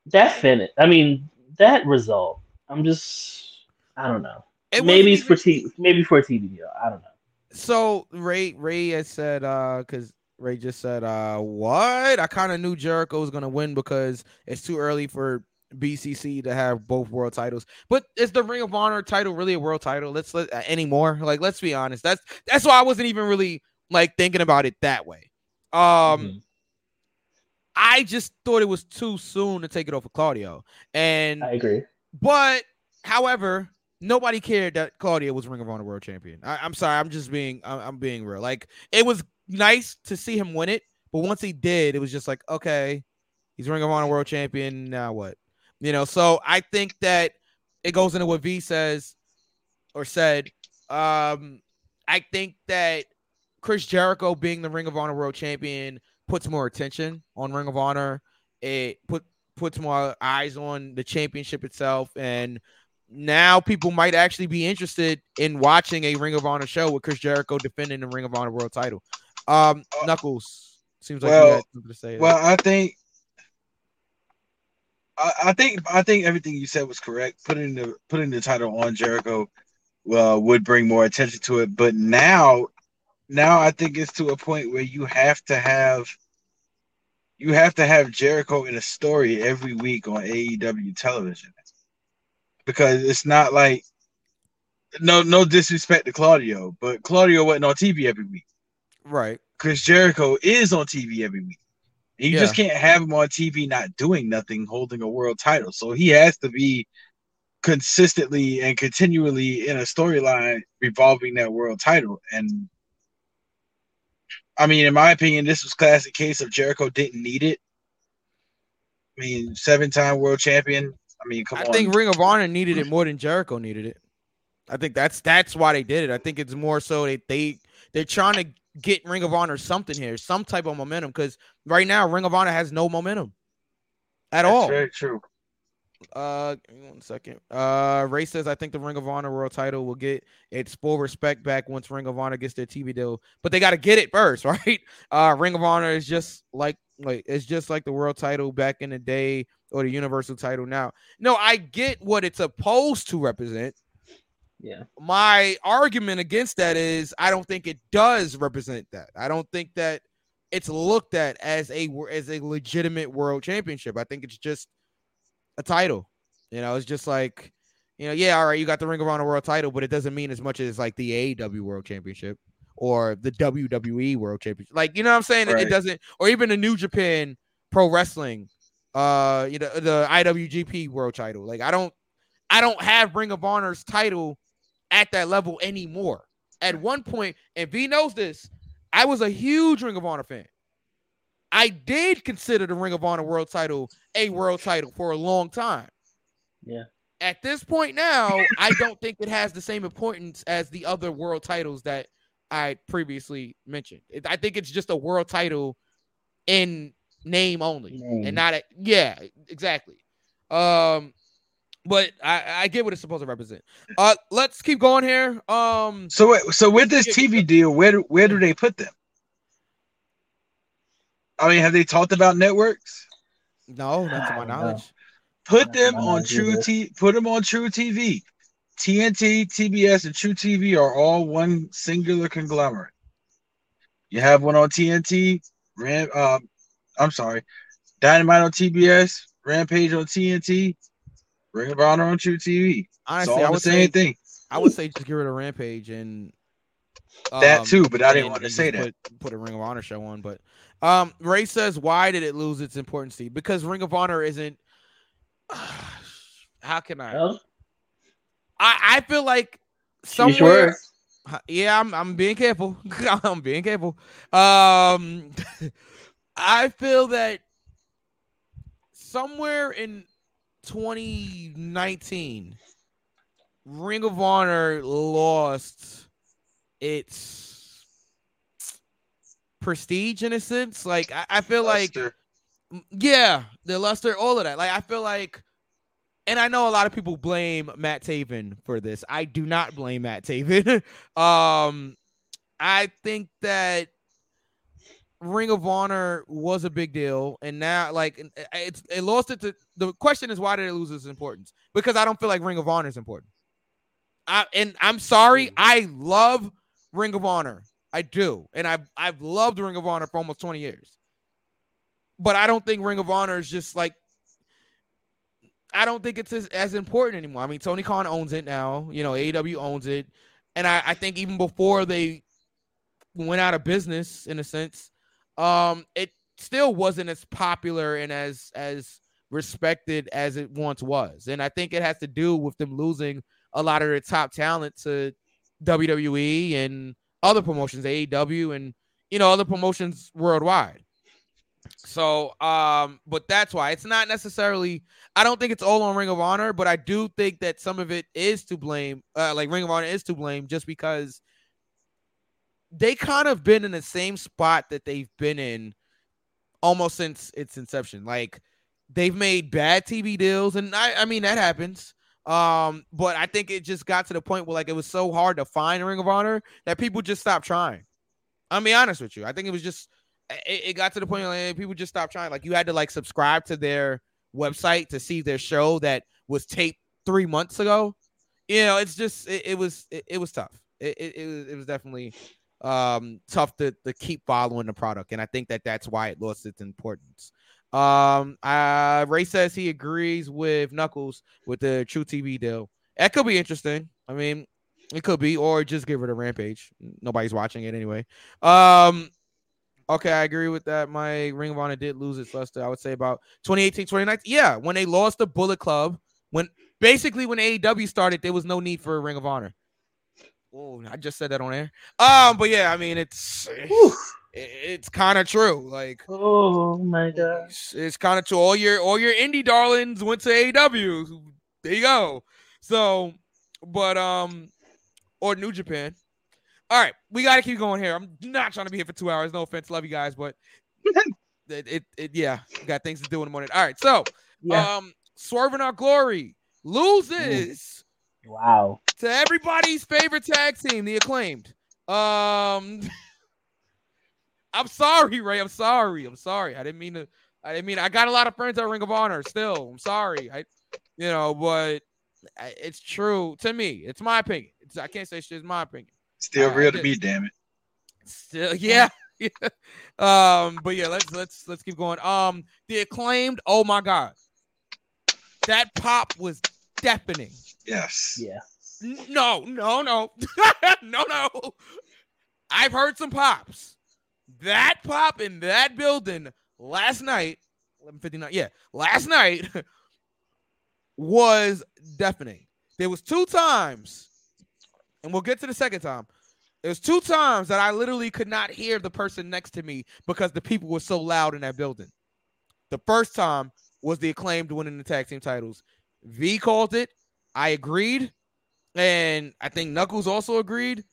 that finish, I mean, that result, I'm just I don't know. It maybe it's for t- maybe for a TV deal. I don't know. So Ray Ray has said uh because Ray just said uh what I kind of knew Jericho was gonna win because it's too early for BCC to have both world titles. But is the Ring of Honor title really a world title? Let's let uh, anymore. Like let's be honest. That's that's why I wasn't even really like thinking about it that way. Um Mhm. I just thought it was too soon to take it off of Claudio. And I agree. but however, nobody cared that Claudio was Ring of Honor World Champion. I, am sorry, I'm just being I'm, I'm being real. Like it was nice to see him win it, but once he did, it was just like okay, he's Ring of Honor World Champion. Now what? You know. So I think that it goes into what V says or said. Um, I think that Chris Jericho being the Ring of Honor World Champion puts more attention on Ring of Honor. It put puts more eyes on the championship itself, and now people might actually be interested in watching a Ring of Honor show with Chris Jericho defending the Ring of Honor World Title. Um, Knuckles seems like you well, had something to say. Well, I think I, I think I think everything you said was correct. Putting the putting the title on Jericho uh, would bring more attention to it. But now now I think it's to a point where you have to have you have to have Jericho in a story every week on AEW television. Because it's not like no no disrespect to Claudio, but Claudio wasn't on TV every week. right. Chris Jericho is on TV every week. You just can't have him on TV not doing nothing, holding a world title. So he has to be consistently and continually in a storyline revolving that world title. And I mean, in my opinion, this was classic case of Jericho didn't need it. I mean, seven time world champion. I mean, come I on. think Ring of Honor needed it more than Jericho needed it. I think that's that's why they did it. I think it's more so that they they're trying to get Ring of Honor something here, some type of momentum. Because right now, Ring of Honor has no momentum at That's all. very true. Uh, one second. Uh, Ray says I think the Ring of Honor World Title will get its full respect back once Ring of Honor gets their TV deal, but they got to get it first, right? Uh, Ring of Honor is just like like it's just like the World Title back in the day or the Universal Title now. No, I get what it's supposed to represent. Yeah. My argument against that is I don't think it does represent that. I don't think that it's looked at as a as a legitimate world championship. I think it's just a title. You know, it's just like, you know, yeah, all right, you got the Ring of Honor World Title, but it doesn't mean as much as like the AEW World Championship or the WWE World Championship. Like, you know what I'm saying? It- It doesn't, or even the New Japan Pro Wrestling, uh, you know, the IWGP World Title. Like, I don't, I don't have Ring of Honor's title at that level anymore. At one point, and V knows this, I was a huge Ring of Honor fan. I did consider the Ring of Honor World Title a world title for a long time. Yeah. At this point now, I don't think it has the same importance as the other world titles that I previously mentioned. I think it's just a world title in name only, Name. and not a yeah, exactly. Um, but I, I get what it's supposed to represent. Uh, let's keep going here. Um, So, so with this TV deal, where do, where do they put them? I mean, have they talked about networks? no, not to my knowledge. Put them on True. T. Put them on truTV. TNT, TBS, and truTV are all one singular conglomerate. You have one on TNT, Ram. Um, I'm sorry, Dynamite on TBS, Rampage on TNT, Ring of Honor on truTV. Honestly, all I would say anything. I would say just get rid of Rampage and That um, too, but I didn't want to say just that. Put, put a Ring of Honor show on, but um, Ray says, why did it lose its importance? to you? Because Ring of Honor isn't. how can I? Well, I I feel like somewhere. words. Yeah, I'm I'm being careful. I'm being careful. Um, I feel that somewhere in 2019, Ring of Honor lost its prestige in a sense. Like I, I feel like yeah, the luster, all of that. Like I feel like, and I know a lot of people blame Matt Taven for this. I do not blame Matt Taven. um, I think that Ring of Honor was a big deal, and now like uh, uh, it's it lost it to. The question is why did it lose its importance? Because I don't feel like Ring of Honor is important. I and I'm sorry, mm. I love Ring of Honor. I do, and I've I've loved Ring of Honor for almost 20 years but I don't think Ring of Honor is just like I don't think it's as, as important anymore. I mean, Tony Khan owns it now. You know, AEW owns it, and I, I think even before they went out of business, in a sense, um, it still wasn't as popular and as as respected as it once was. And I think it has to do with them losing a lot of their top talent to WWE and other promotions, AEW, and you know other promotions worldwide. So, um, but that's why it's not necessarily. I don't think it's all on Ring of Honor, but I do think that some of it is to blame. Uh, like Ring of Honor is to blame just because they kind of been in the same spot that they've been in almost since its inception. Like they've made bad TV deals, and I, I mean that happens. Um, but I think it just got to the point where like it was so hard to find a Ring of Honor that people just stopped trying. I'll be honest with you. I think it was just it, it got to the point where like, people just stopped trying. Like you had to like subscribe to their website to see their show that was taped three months ago. You know, it's just it, it was it, it was tough. It, it, it was it was definitely um tough to, to keep following the product, and I think that that's why it lost its importance. Um, uh, Ray says he agrees with Knuckles with the truTV deal. That could be interesting. I mean, it could be, or just give it a rampage. Nobody's watching it anyway. Um, okay, I agree with that. My Ring of Honor did lose its luster. I would say about 2018, 2019. Yeah, when they lost the Bullet Club, when basically when AEW started, there was no need for a Ring of Honor. Oh, I just said that on air. Um, but yeah, I mean it's it's kind of true. Like, oh my god, it's, it's kind of true. All your all your indie darlings went to AEW. There you go. So, but um, or New Japan. All right, we got to keep going here. I'm not trying to be here for two hours. No offense, love you guys, but it, it, it yeah, got things to do in the morning. All right, so Yeah. um, Swerve in Our Glory loses wow. to everybody's favorite tag team, the acclaimed. Um, I'm sorry, Ray. I'm sorry. I'm sorry. I didn't mean to. I didn't mean. I got a lot of friends at Ring of Honor. Still, I'm sorry. I, you know, but I- it's true to me. It's my opinion. It's, I can't say shit. It's my opinion. Still I- I real to me, damn it. Still, yeah. yeah. Um, but yeah, let's let's let's keep going. Um, the acclaimed. Oh my god, that pop was deafening. Yes. Yeah. No, no, no, no, no. I've heard some pops. That pop in that building last night, 1159. Yeah, last night was deafening. There was two times, and we'll get to the second time. There was two times that I literally could not hear the person next to me because the people were so loud in that building. The first time was the acclaimed winning the tag team titles. V called it. I agreed. And I think Knuckles also agreed.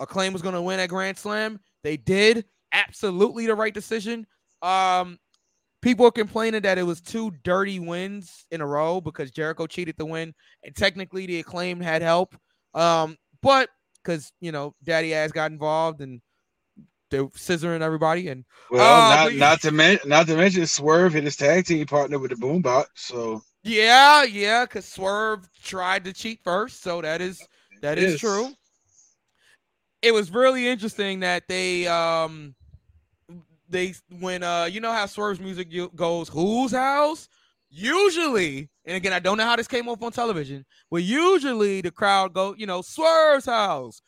Acclaim was going to win at Grand Slam. They did. Absolutely the right decision. Um, people are complaining that it was two dirty wins in a row because Jericho cheated the win, and technically the acclaim had help. Um, but because you know Daddy Ass got involved and they're scissoring everybody, and Well, Uh, not not to mention not to mention Swerve hit his tag team partner with the Boombot. So yeah, yeah, because Swerve tried to cheat first, so that is that is true. It was really interesting that they um they when uh you know how Swerve's music goes, whose house? Usually, and again, I don't know how this came off on television, but usually the crowd go, you know, Swerve's house.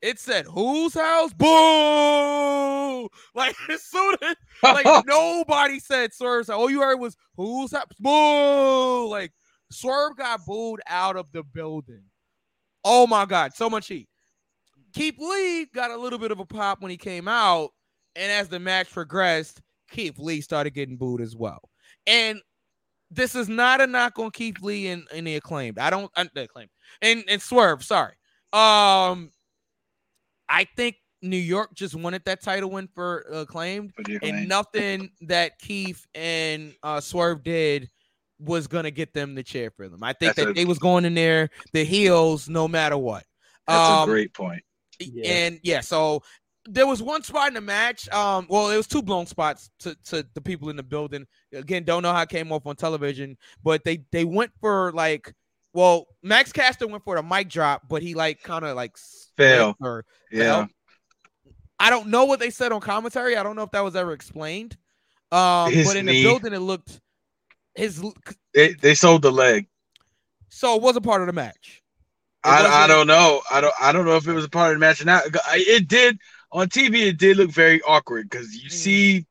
It said whose house? Boo! Like as soon as like nobody said Swerve's house. All you heard was whose house? Boo! Like Swerve got booed out of the building. Oh my god, so much heat. Keith Lee got a little bit of a pop when he came out, and as the match progressed, Keith Lee started getting booed as well. And this is not a knock on Keith Lee and, and the acclaimed. I don't uh, the acclaimed and and Swerve. Sorry. Um, I think New York just wanted that title win for acclaimed, For and Acclaimed. nothing that Keith and uh, Swerve did was gonna get them to cheer for them. I think That's that a- they was going in there the heels no matter what. that's Um, a great point. and yeah, so there was one spot in the match. Um, well, it was two blown spots to, to the people in the building. Again, don't know how it came off on television, but they they went for like, well, Max Caster went for the mic drop, but he like kind of like Fail. or Yeah. fell. I don't know what they said on commentary. I don't know if that was ever explained. Um, His but in knee. the building, it looked his. They they sold the leg. So it was a part of the match. It I, I don't know. I don't I don't know if it was a part of the match or not. It did on TV. It did look very awkward because you see,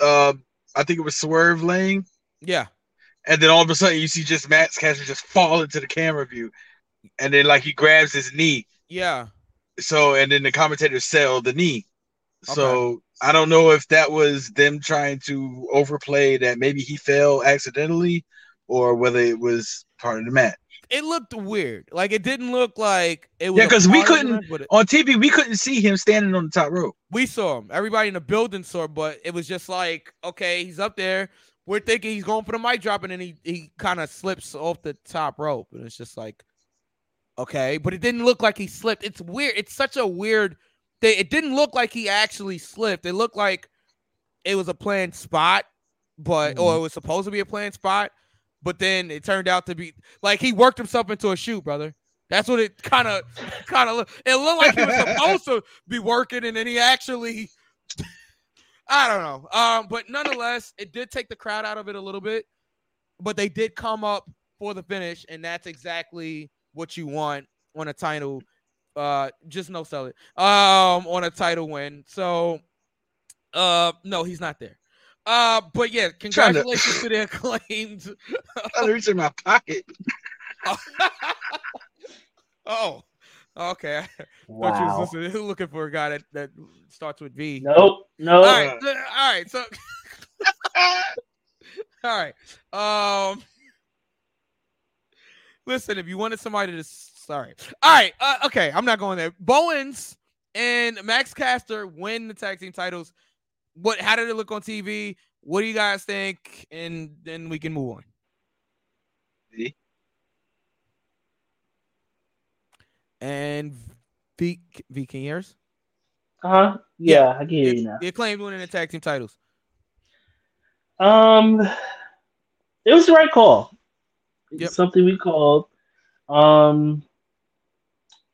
uh, I think it was Swerve laying, Yeah. And then all of a sudden you see just Max Caster just fall into the camera view, and then like he grabs his knee. Yeah. So and then the commentators sell the knee. So I don't know if that was them trying to overplay that maybe he fell accidentally, or whether it was part of the match. It looked weird. Like it didn't look like it was. Yeah, because we part of the couldn't it- on TV we couldn't see him standing on the top rope. we saw him. Everybody in the building saw, him, but it was just like, okay, he's up there. We're thinking he's going for the mic drop, and then he he kind of slips off the top rope, and it's just like, okay, but it didn't look like he slipped. It's weird. It's such a weird thing. It didn't look like he actually slipped. It looked like it was a planned spot, but or mm-hmm. it was supposed to be a planned spot, but then it turned out to be like he worked himself into a shoe, brother. That's what it kind of kind of looked. It looked like he was supposed to be working, and then he actually. I don't know. Um, but nonetheless, it did take the crowd out of it a little bit, but they did come up for the finish, and that's exactly what you want on a title. Uh, just no sell it. Um, on a title win. So, uh, no, he's not there. Uh, but yeah, Trying to- congratulations to the acclaimed. I reached in my pocket. oh, okay. I you Wow. was looking for a guy that, that starts with V. Nope. No. All right. All right. So. all right. Um. Listen, if you wanted somebody to, sorry. All right. Uh, okay, I'm not going there. Bowens and Max Caster win the tag team titles. What? How did it look on TV? What do you guys think? And then we can move on. And V, v can you hear us? Uh huh. Yeah, I can hear you now. The acclaimed winning the tag team titles. Um, it was the right call. It's Yep. something we called. Um,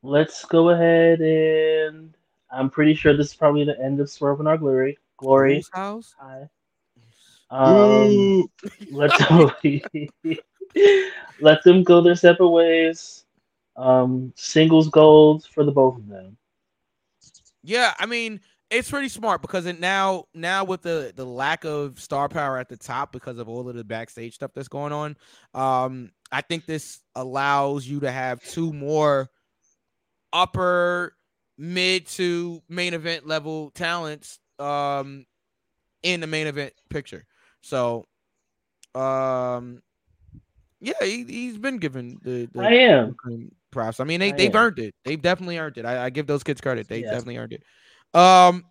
let's go ahead and I'm pretty sure this is probably the end of Swerve in Our Glory. Glory. Whose house? Hi. Um, let them let them go their separate ways. Um, singles gold for the both of them. Yeah, I mean, it's pretty smart because it now now with the the lack of star power at the top because of all of the backstage stuff that's going on, um, I think this allows you to have two more upper mid to main event level talents um in the main event picture. So um yeah, he, he's been given the, the I am. Props. I mean, they I they've am. earned it. They've definitely earned it. I, I give those kids credit. They Yeah. definitely earned it. Um.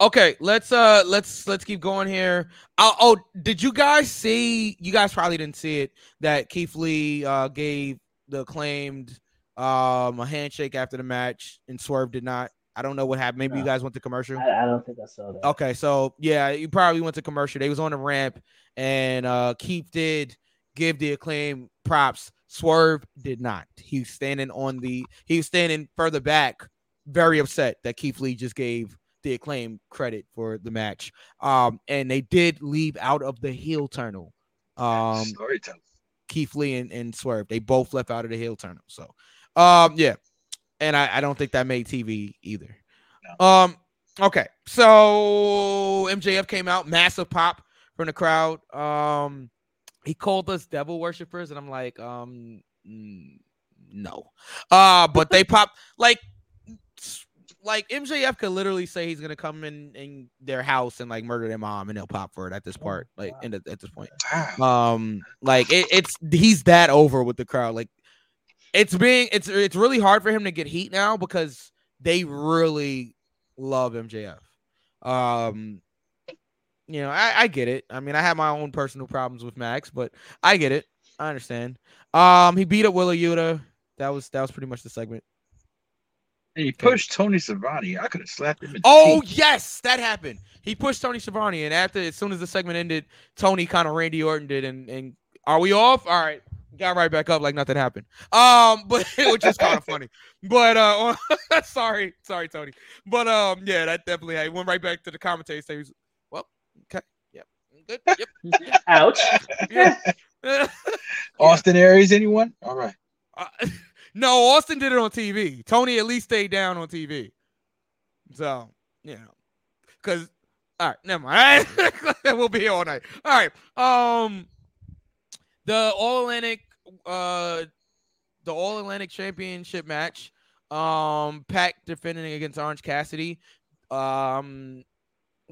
Okay, let's uh let's let's keep going here. Oh, oh, did you guys see? You guys probably didn't see it. That Keith Lee uh gave the claimed um a handshake after the match, and Swerve did not. I don't know what happened. Maybe you guys went to commercial. I, I don't think I saw that. Okay, so yeah, you probably went to commercial. They was on the ramp, and uh Keith did give the acclaim props. Swerve did not. He was standing on the he was standing further back, very upset that Keith Lee just gave the acclaim credit for the match. Um, and they did leave out of the heel tunnel. Um Storytelling. Keith Lee and, and Swerve. They both left out of the heel tunnel. So um yeah. And I, I don't think that made TV either. Um okay. So MJF came out, massive pop from the crowd. Um he called us devil worshippers, and I'm like, um no. Uh but they pop like like MJF could literally say he's gonna come in in their house and like murder their mom and they'll pop for it at this part, like in the, at this point. Um, like it, it's he's that over with the crowd. Like it's being it's it's really hard for him to get heat now because they really love MJF. Um, you know, I, I get it. I mean, I have my own personal problems with Max, but I get it. I understand. Um, he beat up Wheeler Yuta. That was that was pretty much the segment. And he pushed Tony Schiavone. I could have slapped him. In the Oh teeth. yes, that happened. He pushed Tony Schiavone, and after as soon as the segment ended, Tony kind of Randy Orton did, and and are we off? All right, got right back up like nothing happened. Um, but which is kind of funny. But uh, sorry, sorry, Tony. But um, yeah, that definitely I went right back to the commentary. Say, well, okay, yep, good, yep, Ouch. yeah. Austin Aries, anyone? All right. Uh, no, Austin did it on TV. Tony at least stayed down on TV. So, you know, because, all right, never mind. we'll be here all night. All right. Um, the All Atlantic, uh, the All Atlantic Championship match. Um, Pac defending against Orange Cassidy. Um,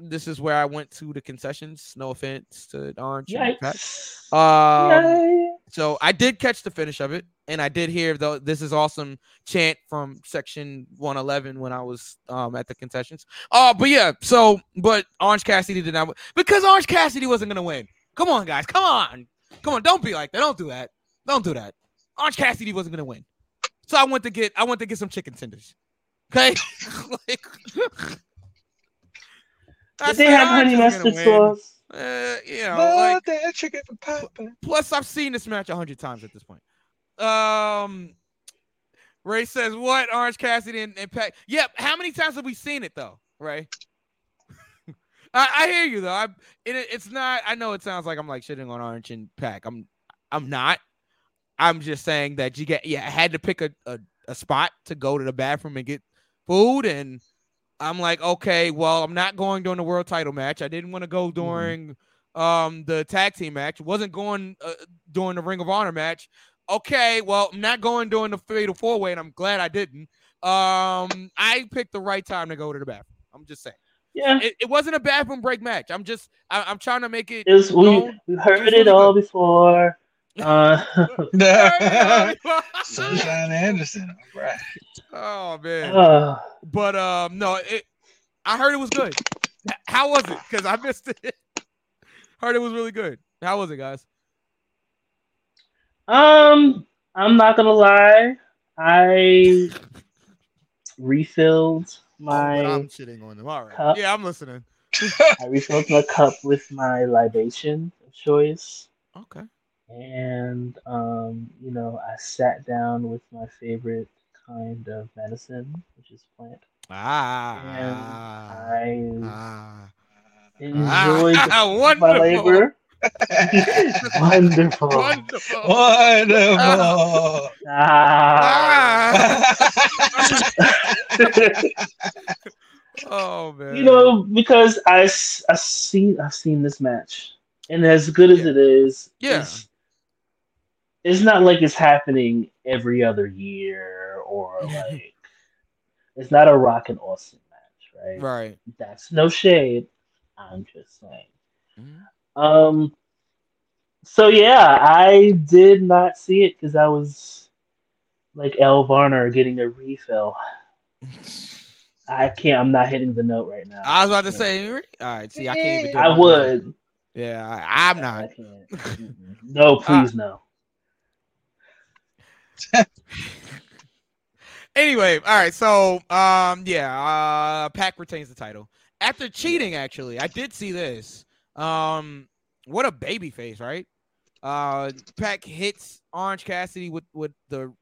this is where I went to the concessions. No offense to Orange. Yikes. Um, so I did catch the finish of it, and I did hear though this is awesome chant from section 111 when I was um at the concessions. Uh but yeah, so but Orange Cassidy did not because Orange Cassidy wasn't gonna win. Come on, guys, come on, come on, don't be like that. Don't do that. Don't do that. Orange Cassidy wasn't gonna win. So I went to get I went to get some chicken tenders. Okay. like, I they said have honey mustard sauce? Uh, you know, Love like that chicken for Papa. Plus, I've seen this match a hundred times at this point. Um, Ray says, "What Orange Cassidy and, and Pac? Yep. How many times have we seen it though, Ray? I, I hear you though. I it, it's not. I know it sounds like I'm like shitting on Orange and Pac. I'm I'm not. I'm just saying that you get yeah. I had to pick a, a a spot to go to the bathroom and get food and. I'm like, okay, well, I'm not going during the world title match. I didn't want to go during um the tag team match. Wasn't going uh, during the Ring of Honor match. Okay, well, I'm not going during the Fatal Four Way, and I'm glad I didn't. Um, I picked the right time to go to the bathroom. I'm just saying. Yeah. It, it wasn't a bathroom break match. I'm just I, I'm trying to make it. It was, we known. we heard was it really all before. Uh, Sunshine Anderson. All right. Oh man. uh, But um, no, it. I heard it was good. How was it? Because I missed it. heard it was really good. How was it, guys? um, I'm not gonna lie. I refilled my Oh, I'm shitting on them. All right. cup. Yeah, I'm listening. I refilled my cup with my libation of choice. Okay. And um, you know, I sat down with my favorite kind of medicine, which is plant. Ah. And I Ah. enjoyed Ah, my wonderful. labor. Wonderful. Wonderful. Wonderful. Ah. Oh man. you know, because I s- I seen I've seen this match, and as good as it is, Yeah. it's, it's not like it's happening every other year or like it's not a Rock and Austin match, right? Right. That's no shade. I'm just saying. Mhm. Um. So yeah, I did not see it because I was like El Varner getting a refill. I can't. I'm not hitting the note right now. I was about to say. All right. See, I can't even. Do I would. Yeah, I, I'm not. No, please no. Anyway, all right. So, um, yeah, uh, Pac retains the title after cheating. Actually, I did see this. Um, what a baby face, right? Uh, Pac hits Orange Cassidy with with the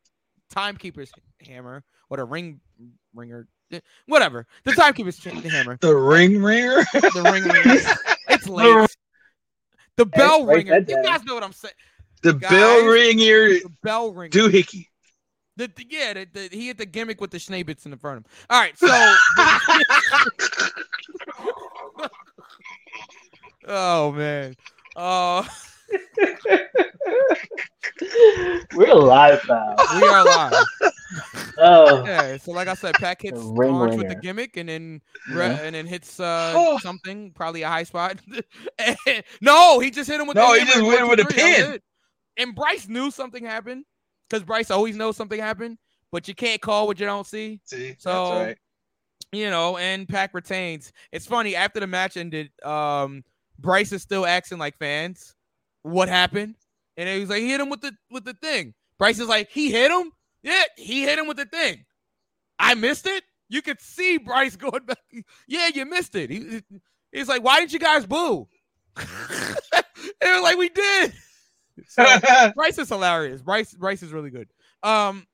timekeeper's hammer or the ring ringer, whatever. The timekeeper's ch- hammer, The ring ringer. the ring ringer. It's late. The bell write ringer. You guys know what I'm saying. The Guys, bell ringer. The bell ringer. Doohickey. The, the- yeah, the, the, he hit the gimmick with the Schneebits in the front of him. All right, so. oh man. Uh, We're live now. we are live. Oh, Yeah, so like I said, Pac hits The ring Orange with the gimmick, and then re- Yeah. and then hits uh, Oh. something, probably a high spot. No, he just hit him with. No, the he just and went one, with a three. That was pin. And Bryce knew something happened because Bryce always knows something happened, but you can't call what you don't see. See, So- right. you know, and Pac retains. It's funny after the match ended, um, Bryce is still acting like fans. What happened? And he was like, he hit him with the with the thing. Bryce is like, he hit him? Yeah, he hit him with the thing. I missed it. You could see Bryce going back. Yeah, you missed it. He, he's like, why didn't you guys boo? they were like, we did. So Bryce is hilarious. Bryce Bryce is really good. Um,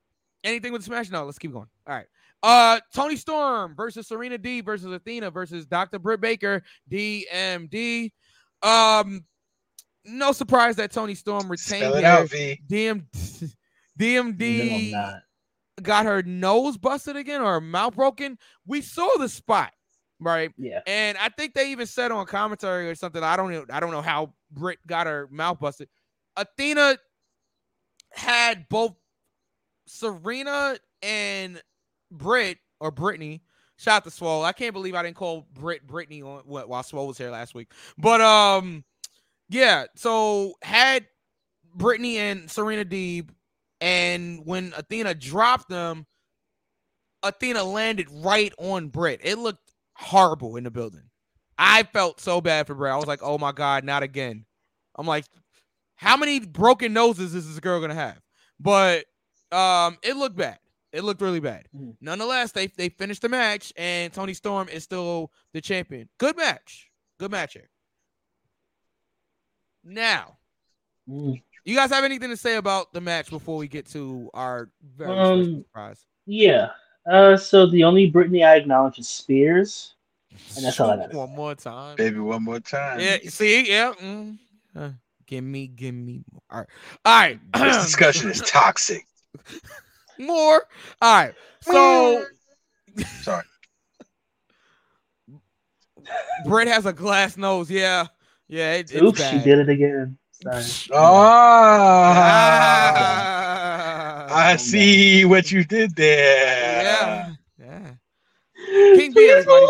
anything with Smash? No, let's keep going. All right. Uh, Toni Storm versus Serena D versus Athena versus Dr. Britt Baker DMD. Um, no surprise that Toni Storm retained Spell it out, V. DM, no, DMD I'm got her nose busted again or her mouth broken. We saw the spot, right? Yeah. And I think they even said on commentary or something. I don't know. I don't know how Britt got her mouth busted. Athena had both Serena and Britt or Brittany. Shout out to Swole. I can't believe I didn't call Britt Brittany on what while Swole was here last week. But um, yeah. So had Brittany and Serena Deeb, and when Athena dropped them, Athena landed right on Britt. It looked horrible in the building. I felt so bad for Britt. I was like, oh my God, not again. I'm like, how many broken noses is this girl gonna have? But um, it looked bad. It looked really bad. Mhm. Nonetheless, they they finished the match, and Toni Storm is still the champion. Good match. Good match here. Now, Mm. you guys have anything to say about the match before we get to our very Um, special surprise? Yeah. Uh, so the only Britney I acknowledge is Spears, and that's all I got. One more time. Baby, one more time. Yeah, see, yeah. mm, uh, give me, give me more. All right, all right. This discussion is toxic. more. All right. So Sorry. Britt has a glass nose. Yeah, yeah. It, it's Oops, bad. she did it again. Sorry. Ah, Ah, I see what you did there. Yeah, yeah. King B, everybody.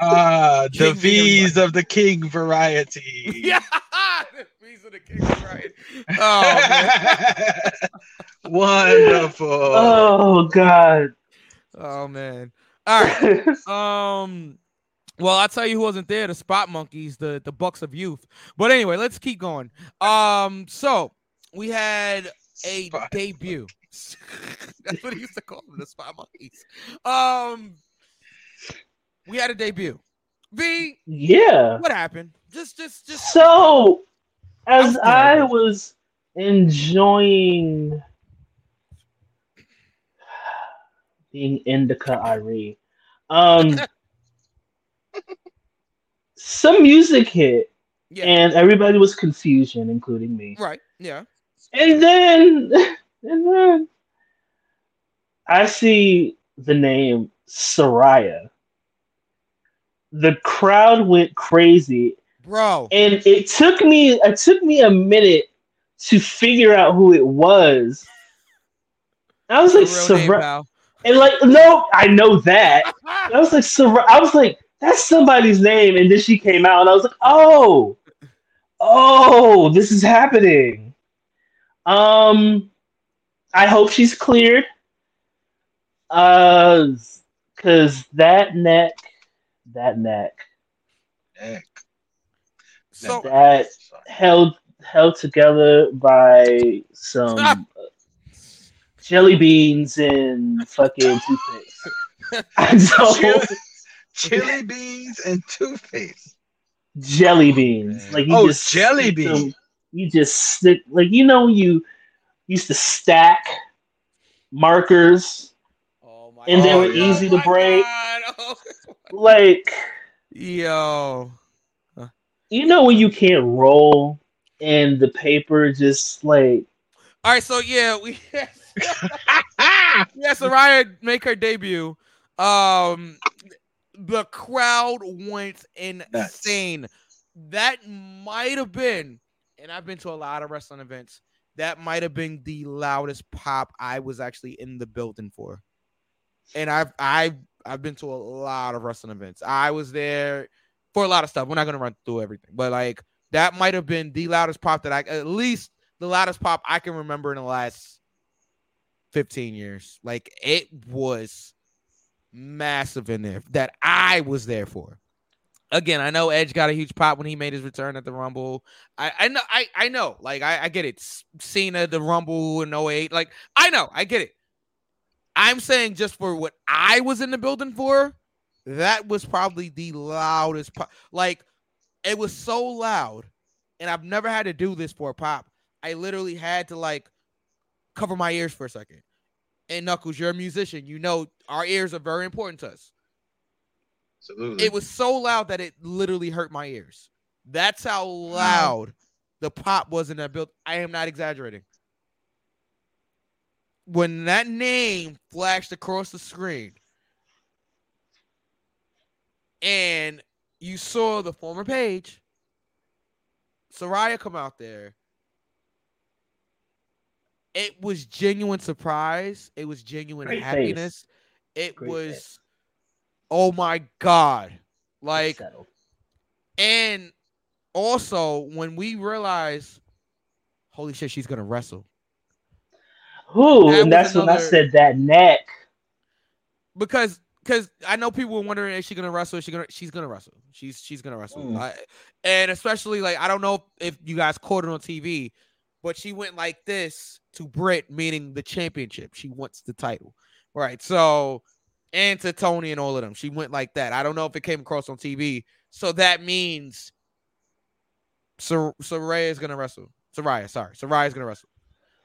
Ah, the King V's of the King variety. yeah, these of the kings, right? Oh. Wonderful. Oh God. Oh man. All right. Um. Well, I'll tell you who wasn't there. The Spot Monkeys, the the Bucks of Youth. But anyway, let's keep going. Um. So we had a Spot debut. That's what he used to call them, the Spot Monkeys. Um. We had a debut. V. Yeah. What happened? Just, just, just. So, as I was enjoying being Indica Irie, um, some music hit, Yeah. and everybody was confusion, including me. Right. Yeah. And then, and then, I see the name Saraya. The crowd went crazy, Bro. and it took me it took me a minute to figure out who it was. I was like, name, and like, no, I know that. I was like, Sor- I was like, that's somebody's name, and then she came out, and I was like, oh, oh, this is happening. Um, I hope she's cleared. Uh, cause that neck, that neck, Neck. So that held held together by some Stop. uh, jelly beans and fucking toothpaste. I Chili, don't chili beans and toothpaste. jelly beans. Like you Oh, just jelly beans. you just stick like you know you used to stack markers Oh my and they Oh, were yeah. easy to my break. God. Oh. Like Yo. you know when you can't roll and the paper just like All right, so yeah, we yeah, Saraya make her debut. Um, the crowd went insane. That might have been, and I've been to a lot of wrestling events. That might have been the loudest pop I was actually in the building for. And I've I've I've been to a lot of wrestling events. I was there for a lot of stuff. We're not gonna run through everything, but like that might have been the loudest pop that I at least the loudest pop I can remember in the last 15 years. Like it was massive in there that I was there for. Again, I know Edge got a huge pop when he made his return at the Rumble. I, I know, I, I know, like I, I get it. Cena, the Rumble in 08. Like I know, I get it. I'm saying just for what I was in the building for, that was probably the loudest pop. Like it was so loud, and I've never had to do this for a pop. I literally had to like cover my ears for a second. And Knuckles, you're a musician. You know our ears are very important to us. Absolutely. It was so loud that it literally hurt my ears. That's how loud the pop was in that build. I am not exaggerating. When that name flashed across the screen and you saw the former page, Saraya come out there, it was genuine surprise. It was genuine Great face. happiness. It Great was, face. oh my God. Like, and also when we realized, holy shit, she's gonna wrestle. Who? That And that's when I said that neck. because because I know people were wondering is she gonna wrestle? Is she gonna she's gonna wrestle. She's she's gonna wrestle. Mm. I, and especially like I don't know if you guys caught it on TV, but she went like this to Britt, meaning the championship. She wants the title, right? So and to Tony and all of them, she went like that. I don't know if it came across on TV. So that means Sor- Saraya is gonna wrestle. Saraya, sorry, Saraya is gonna wrestle.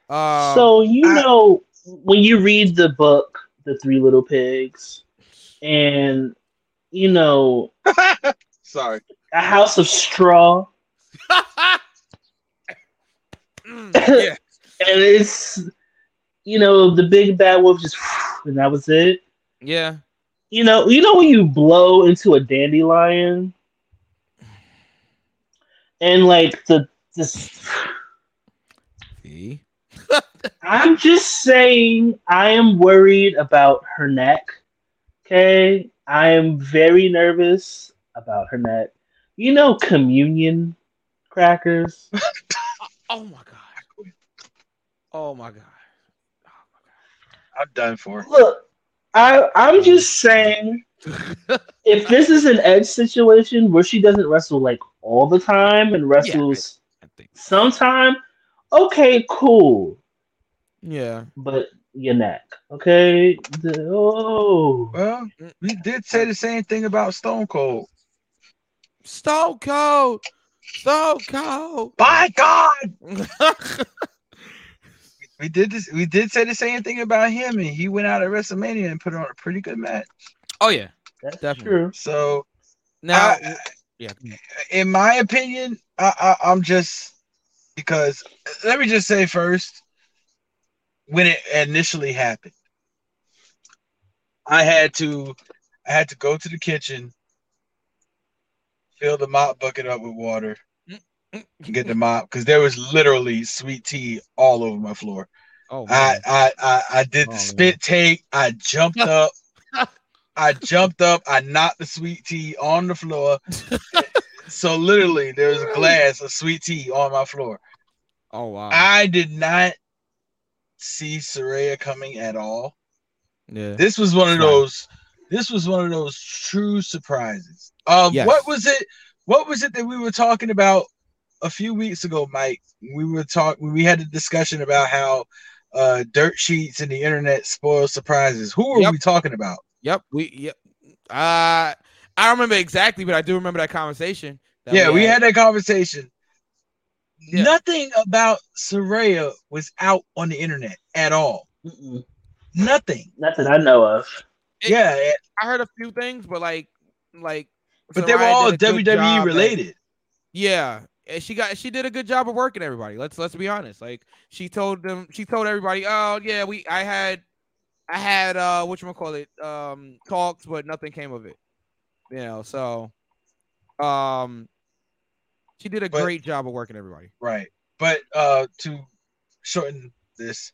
Um, so you know when you read the book, The Three Little Pigs, and you know Sorry. a house of straw, mm, yeah, and it's you know the big bad wolf just and that was it. yeah. You know, you know when you blow into a dandelion, and like the this. See? I'm just saying I am worried about her neck. Okay. I am very nervous about her neck. You know, communion crackers. Oh my god. Oh my god. I'm done for. Look, I I'm just saying, if this is an edge situation where she doesn't wrestle like all the time and wrestles sometime, okay, cool. Yeah. But your neck, okay? The- oh, Well, we did say the same thing about Stone Cold. Stone Cold. Stone Cold. By God, we did this. We did say the same thing about him, and he went out at WrestleMania and put on a pretty good match. oh yeah. that's Definitely. true. So, Now I- yeah. in my opinion, I, I, I'm just because let me just say first, when it initially happened, I had to I had to go to the kitchen, fill the mop bucket up with water, get the mop because there was literally sweet tea all over my floor. Oh I. I I I did Oh, the man. spit take. I jumped up. I jumped up. I knocked the sweet tea on the floor. so literally, there was a glass of sweet tea on my floor. Oh wow. I did not see Saraya coming at all. yeah. This was one of those. This was one of those true surprises. Um, Yes. what was it? What was it that we were talking about a few weeks ago, Mike? We were talking. We had a discussion about how uh, dirt sheets and the internet spoil surprises. Who were Yep. we talking about? Yep. We yep. Uh I don't remember exactly, but I do remember that conversation. that yeah, we had that conversation. Yeah. Nothing about Saraya was out on the internet at all. Mm-mm. Nothing. Not that I know of. It- yeah, eh, I heard a few things, but like like but they were all did a good WWE job at- related. Yeah, and she got she did a good job of working everybody. Let's let's be honest. Like she told them, she told everybody, oh yeah, we I had I had uh what you call it um talks, but nothing came of it. You know, so um she did a But- great job of working everybody. Right. But uh to shorten this,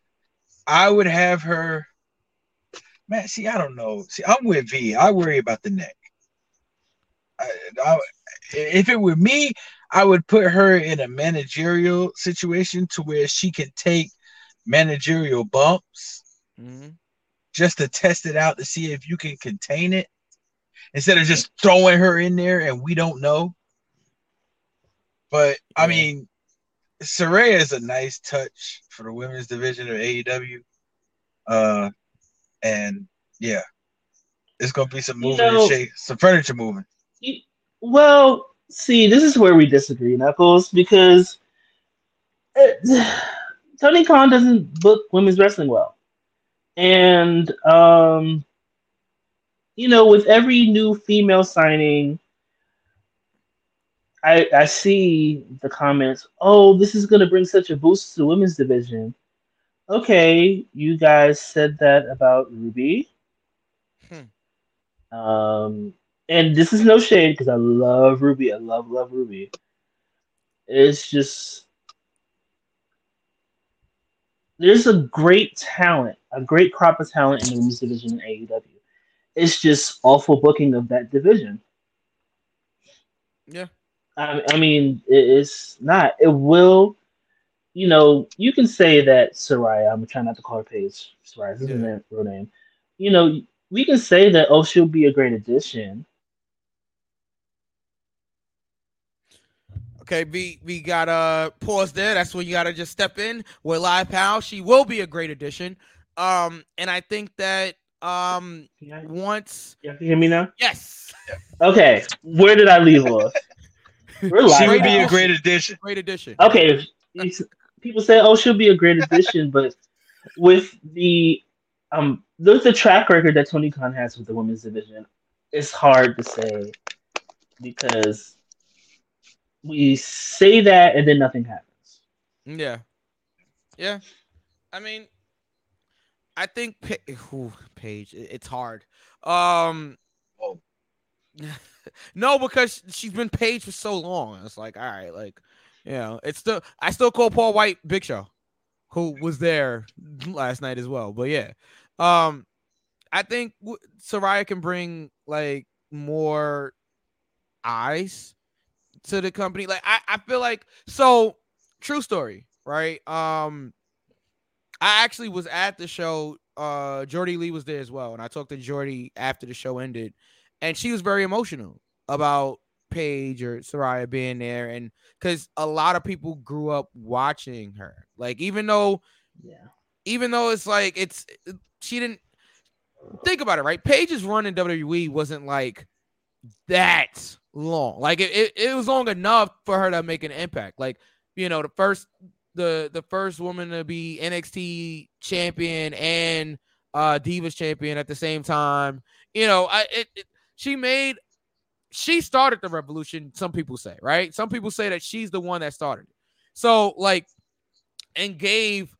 I would have her man, see, I don't know. See, I'm with V. I worry about the neck. I, I, if it were me, I would put her in a managerial situation to where she can take managerial bumps Mhm. just to test it out to see if you can contain it instead of just throwing her in there and we don't know. But I mean, Saraya is a nice touch for the women's division of AEW. Uh, and yeah, it's gonna be some You moving know- and shake, some furniture moving. You- Well, see, this is where we disagree, Knuckles, because uh, Tony Khan doesn't book women's wrestling well, and um, you know, with every new female signing, I I see the comments. Oh, this is going to bring such a boost to the women's division. Okay, you guys said that about Ruby. Um, and this is no shade because I love Ruby. I love love Ruby. It's just there's a great talent, a great crop of talent in the women's division in AEW. It's just awful booking of that division. Yeah. I, I mean, it's not. It will. You know, you can say that Saraya. I'm trying not to call her Paige. Saraya, this is Yeah. her real name. You know, we can say that. Oh, she'll be a great addition. Okay, we we got to pause there. That's when you got to just step in with Live Pal. She will be a great addition. Um, and I think that um Yeah. once You hear me now? yes, Okay, where did I leave off? We're She would be a great addition. great addition. Okay, people say, "Oh, she'll be a great addition," but with the um, with the track record that Tony Khan has with the women's division, it's hard to say because we say that and then nothing happens. Yeah. Yeah. I mean, I think Pa- ooh, Paige, it's hard. Um Whoa. No, because she's been Paige for so long. It's like, all right, like, you know, it's still I still call Paul White Big Show, who was there last night as well. But yeah. Um I think w- Saraya can bring like more eyes to the company. Like I, I feel like so true story, right? Um I actually was at the show. Uh Jordy Lee was there as well. And I talked to Jordy after the show ended, and she was very emotional about Paige or Soraya being there. And because a lot of people grew up watching her. Like, even though Yeah. even though it's like it's she didn't think about it, right? Paige's run in WWE wasn't like that long. Like it, it, it was long enough for her to make an impact. Like, you know, the first the the first woman to be NXT champion and uh Divas champion at the same time. You know, I it, it she made she started the revolution, some people say, right? Some people say that she's the one that started it. So like and gave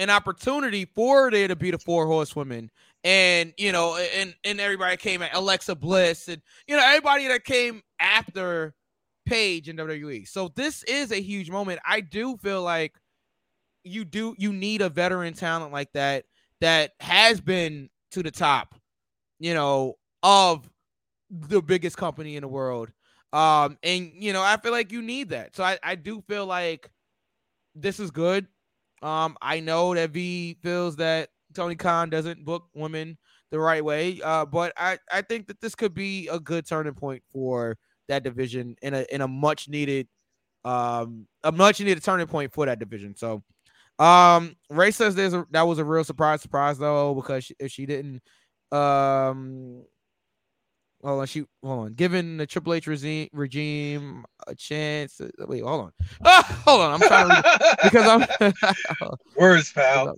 an opportunity for there to be the four horsewomen and you know and and everybody came at Alexa Bliss and you know everybody that came after Paige in WWE. So this is a huge moment. I do feel like you do you need a veteran talent like that that has been to the top, you know, of the biggest company in the world. Um, and you know, I feel like you need that. So I, I do feel like this is good. Um, I know that V feels that Tony Khan doesn't book women the right way. Uh, but I, I think that this could be a good turning point for that division in a in a much needed um a much needed turning point for that division. So um Ray says there's a, that was a real surprise surprise though because she, if she didn't um hold on she hold on giving the Triple H regime regime a chance uh, wait hold on ah, hold on I'm trying to because I'm Words, pal.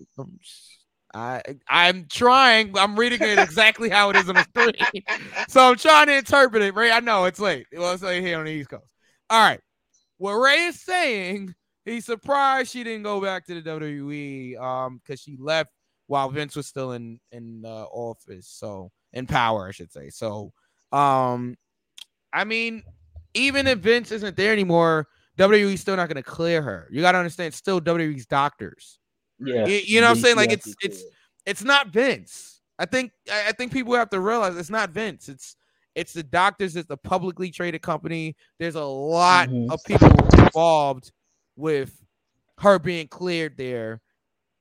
I I'm trying. I'm reading it exactly how it is on the screen. so I'm trying to interpret it. Ray, I know it's late. Well, it's late here on the East Coast. All right. What Ray is saying, he's surprised she didn't go back to the WWE um because she left while Vince was still in in uh, office. So in power, I should say. So um I mean, even if Vince isn't there anymore, WWE's still not gonna clear her. You gotta understand, it's still WWE's doctors. Yeah, You, you know what I'm saying? Like it's it's it's not Vince. I think I think people have to realize it's not Vince. It's it's the doctors. It's the publicly traded company. There's a lot Mhm. of people involved with her being cleared there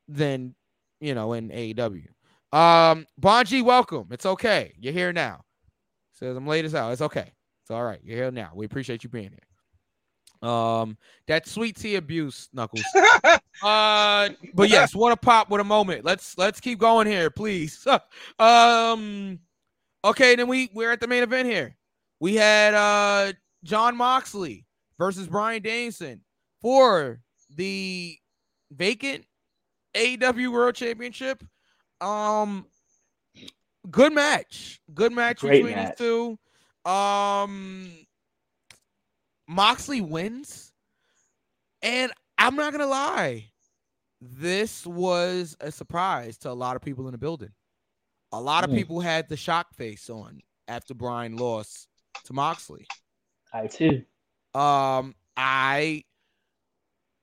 than you know in AEW. Um, Bonji, welcome. It's okay. You're here now. Says I'm late as hell. It's okay. It's all right. You're here now. We appreciate you being here. Um, that sweet tea abuse, Knuckles. uh, but yes, what a pop, what a moment. Let's let's keep going here, please. um, okay, then we we're at the main event here. We had uh Jon Moxley versus Bryan Danielson for the vacant AEW World Championship. Um, good match, good match Great between match. these two. Um, Moxley wins, and I'm not gonna lie, this was a surprise to a lot of people in the building. A lot of Mm. people had the shock face on after Bryan lost to Moxley. I too. Um, I.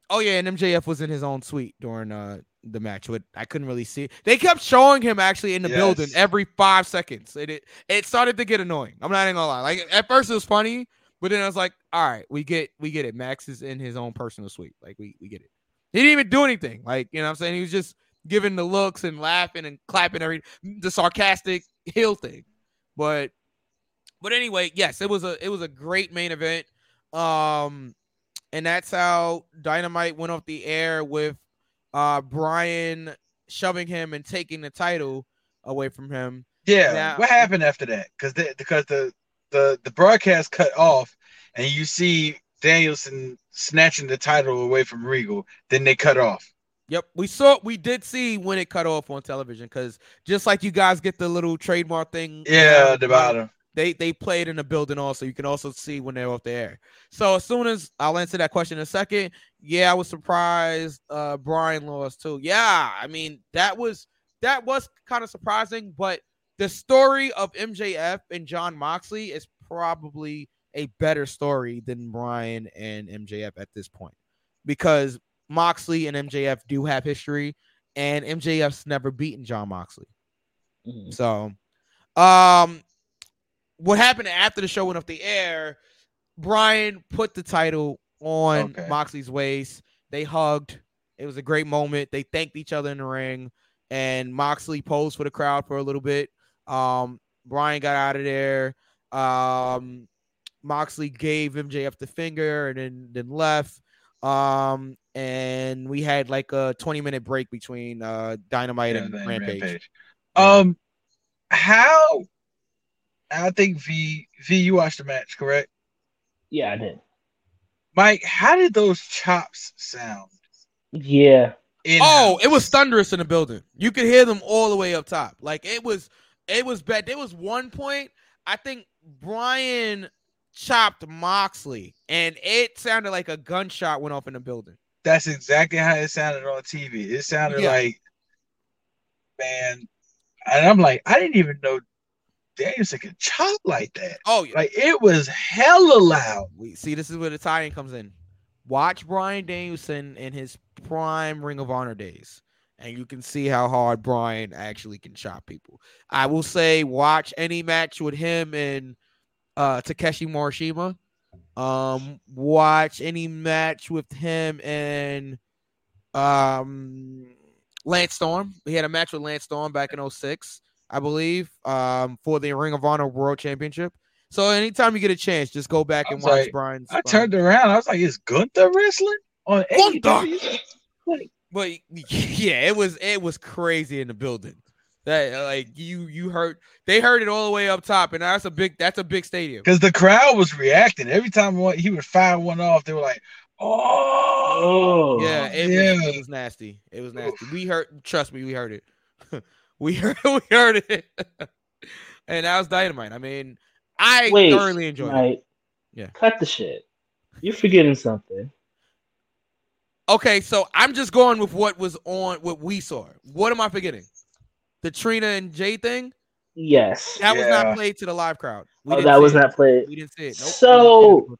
Oh yeah, and MJF was in his own suite during uh the match, but I couldn't really see. They kept showing him actually in the building every five seconds. It, it it started to get annoying. I'm not even gonna lie. Like at first it was funny, but then I was like, all right, we get we get it. Max is in his own personal suite. Like we we get it. He didn't even do anything. Like you know what I'm saying. He was just giving the looks and laughing and clapping every the sarcastic heel thing. But but anyway, yes, it was a it was a great main event. Um, and that's how Dynamite went off the air with uh Bryan shoving him and taking the title away from him. Yeah. Now- what happened after that? Because the because the the the broadcast cut off, and you see Danielson snatching the title away from Regal. Then they cut off. Yep, we saw we did see when it cut off on television because just like you guys get the little trademark thing, Yeah, the bottom. They they played in the building also. You can also see when they're off the air. So as soon as I'll answer that question in a second. Yeah, I was surprised. Uh, Bryan lost too. Yeah, I mean that was that was kind of surprising, but the story of MJF and Jon Moxley is probably a better story than Bryan and MJF at this point because Moxley and MJF do have history, and MJF's never beaten Jon Moxley. Mhm. So, um, what happened after the show went off the air? Bryan put the title on Okay. Moxley's waist. They hugged. It was a great moment. They thanked each other in the ring, and Moxley posed for the crowd for a little bit. Um, Bryan got out of there. Um, Moxley gave MJF the finger and then then left. Um, and we had like a 20 minute break between uh Dynamite Yeah, and then Rampage. Um, how? I think V V you watched the match, correct? Yeah, I did. Mike, how did those chops sound? Yeah. Oh, it was thunderous in the building. You could hear them all the way up top. Like it was, it was bad. There was one point I think Bryan chopped Moxley, and it sounded like a gunshot went off in the building. That's exactly how it sounded on TV. It sounded Yeah. like, man, and I'm like, I didn't even know Danielson could chop like that. Oh, yeah. Like it was hella loud. We see this is where the tie-in comes in. Watch Bryan Danielson in his prime Ring of Honor days, and you can see how hard Bryan actually can chop people. I will say, watch any match with him and uh, Takeshi Morishima. Um, watch any match with him and um, Lance Storm. He had a match with Lance Storm back in 06, I believe, um, for the Ring of Honor World Championship. So anytime you get a chance, just go back and watch like- Bryan's. I turned around. I was like, is Gunther wrestling on AEW? Like, But yeah, it was it was crazy in the building. That like you you heard they heard it all the way up top, and that's a big that's a big stadium. because the crowd was reacting every time one, he would fire one off. They were like, "Oh, Yeah, it, yeah." Was, it was nasty. It was nasty. We heard. Trust me, we heard it. we heard we heard it, and that was dynamite. I mean, I Wait, thoroughly enjoyed it. Yeah. Cut the shit. You're forgetting something. Okay, so I'm just going with what was on what we saw. What am I forgetting? The Trina and Jay thing. Yes. That was not played to the live crowd. We Oh, that was it. not played. We didn't see it. Nope. So,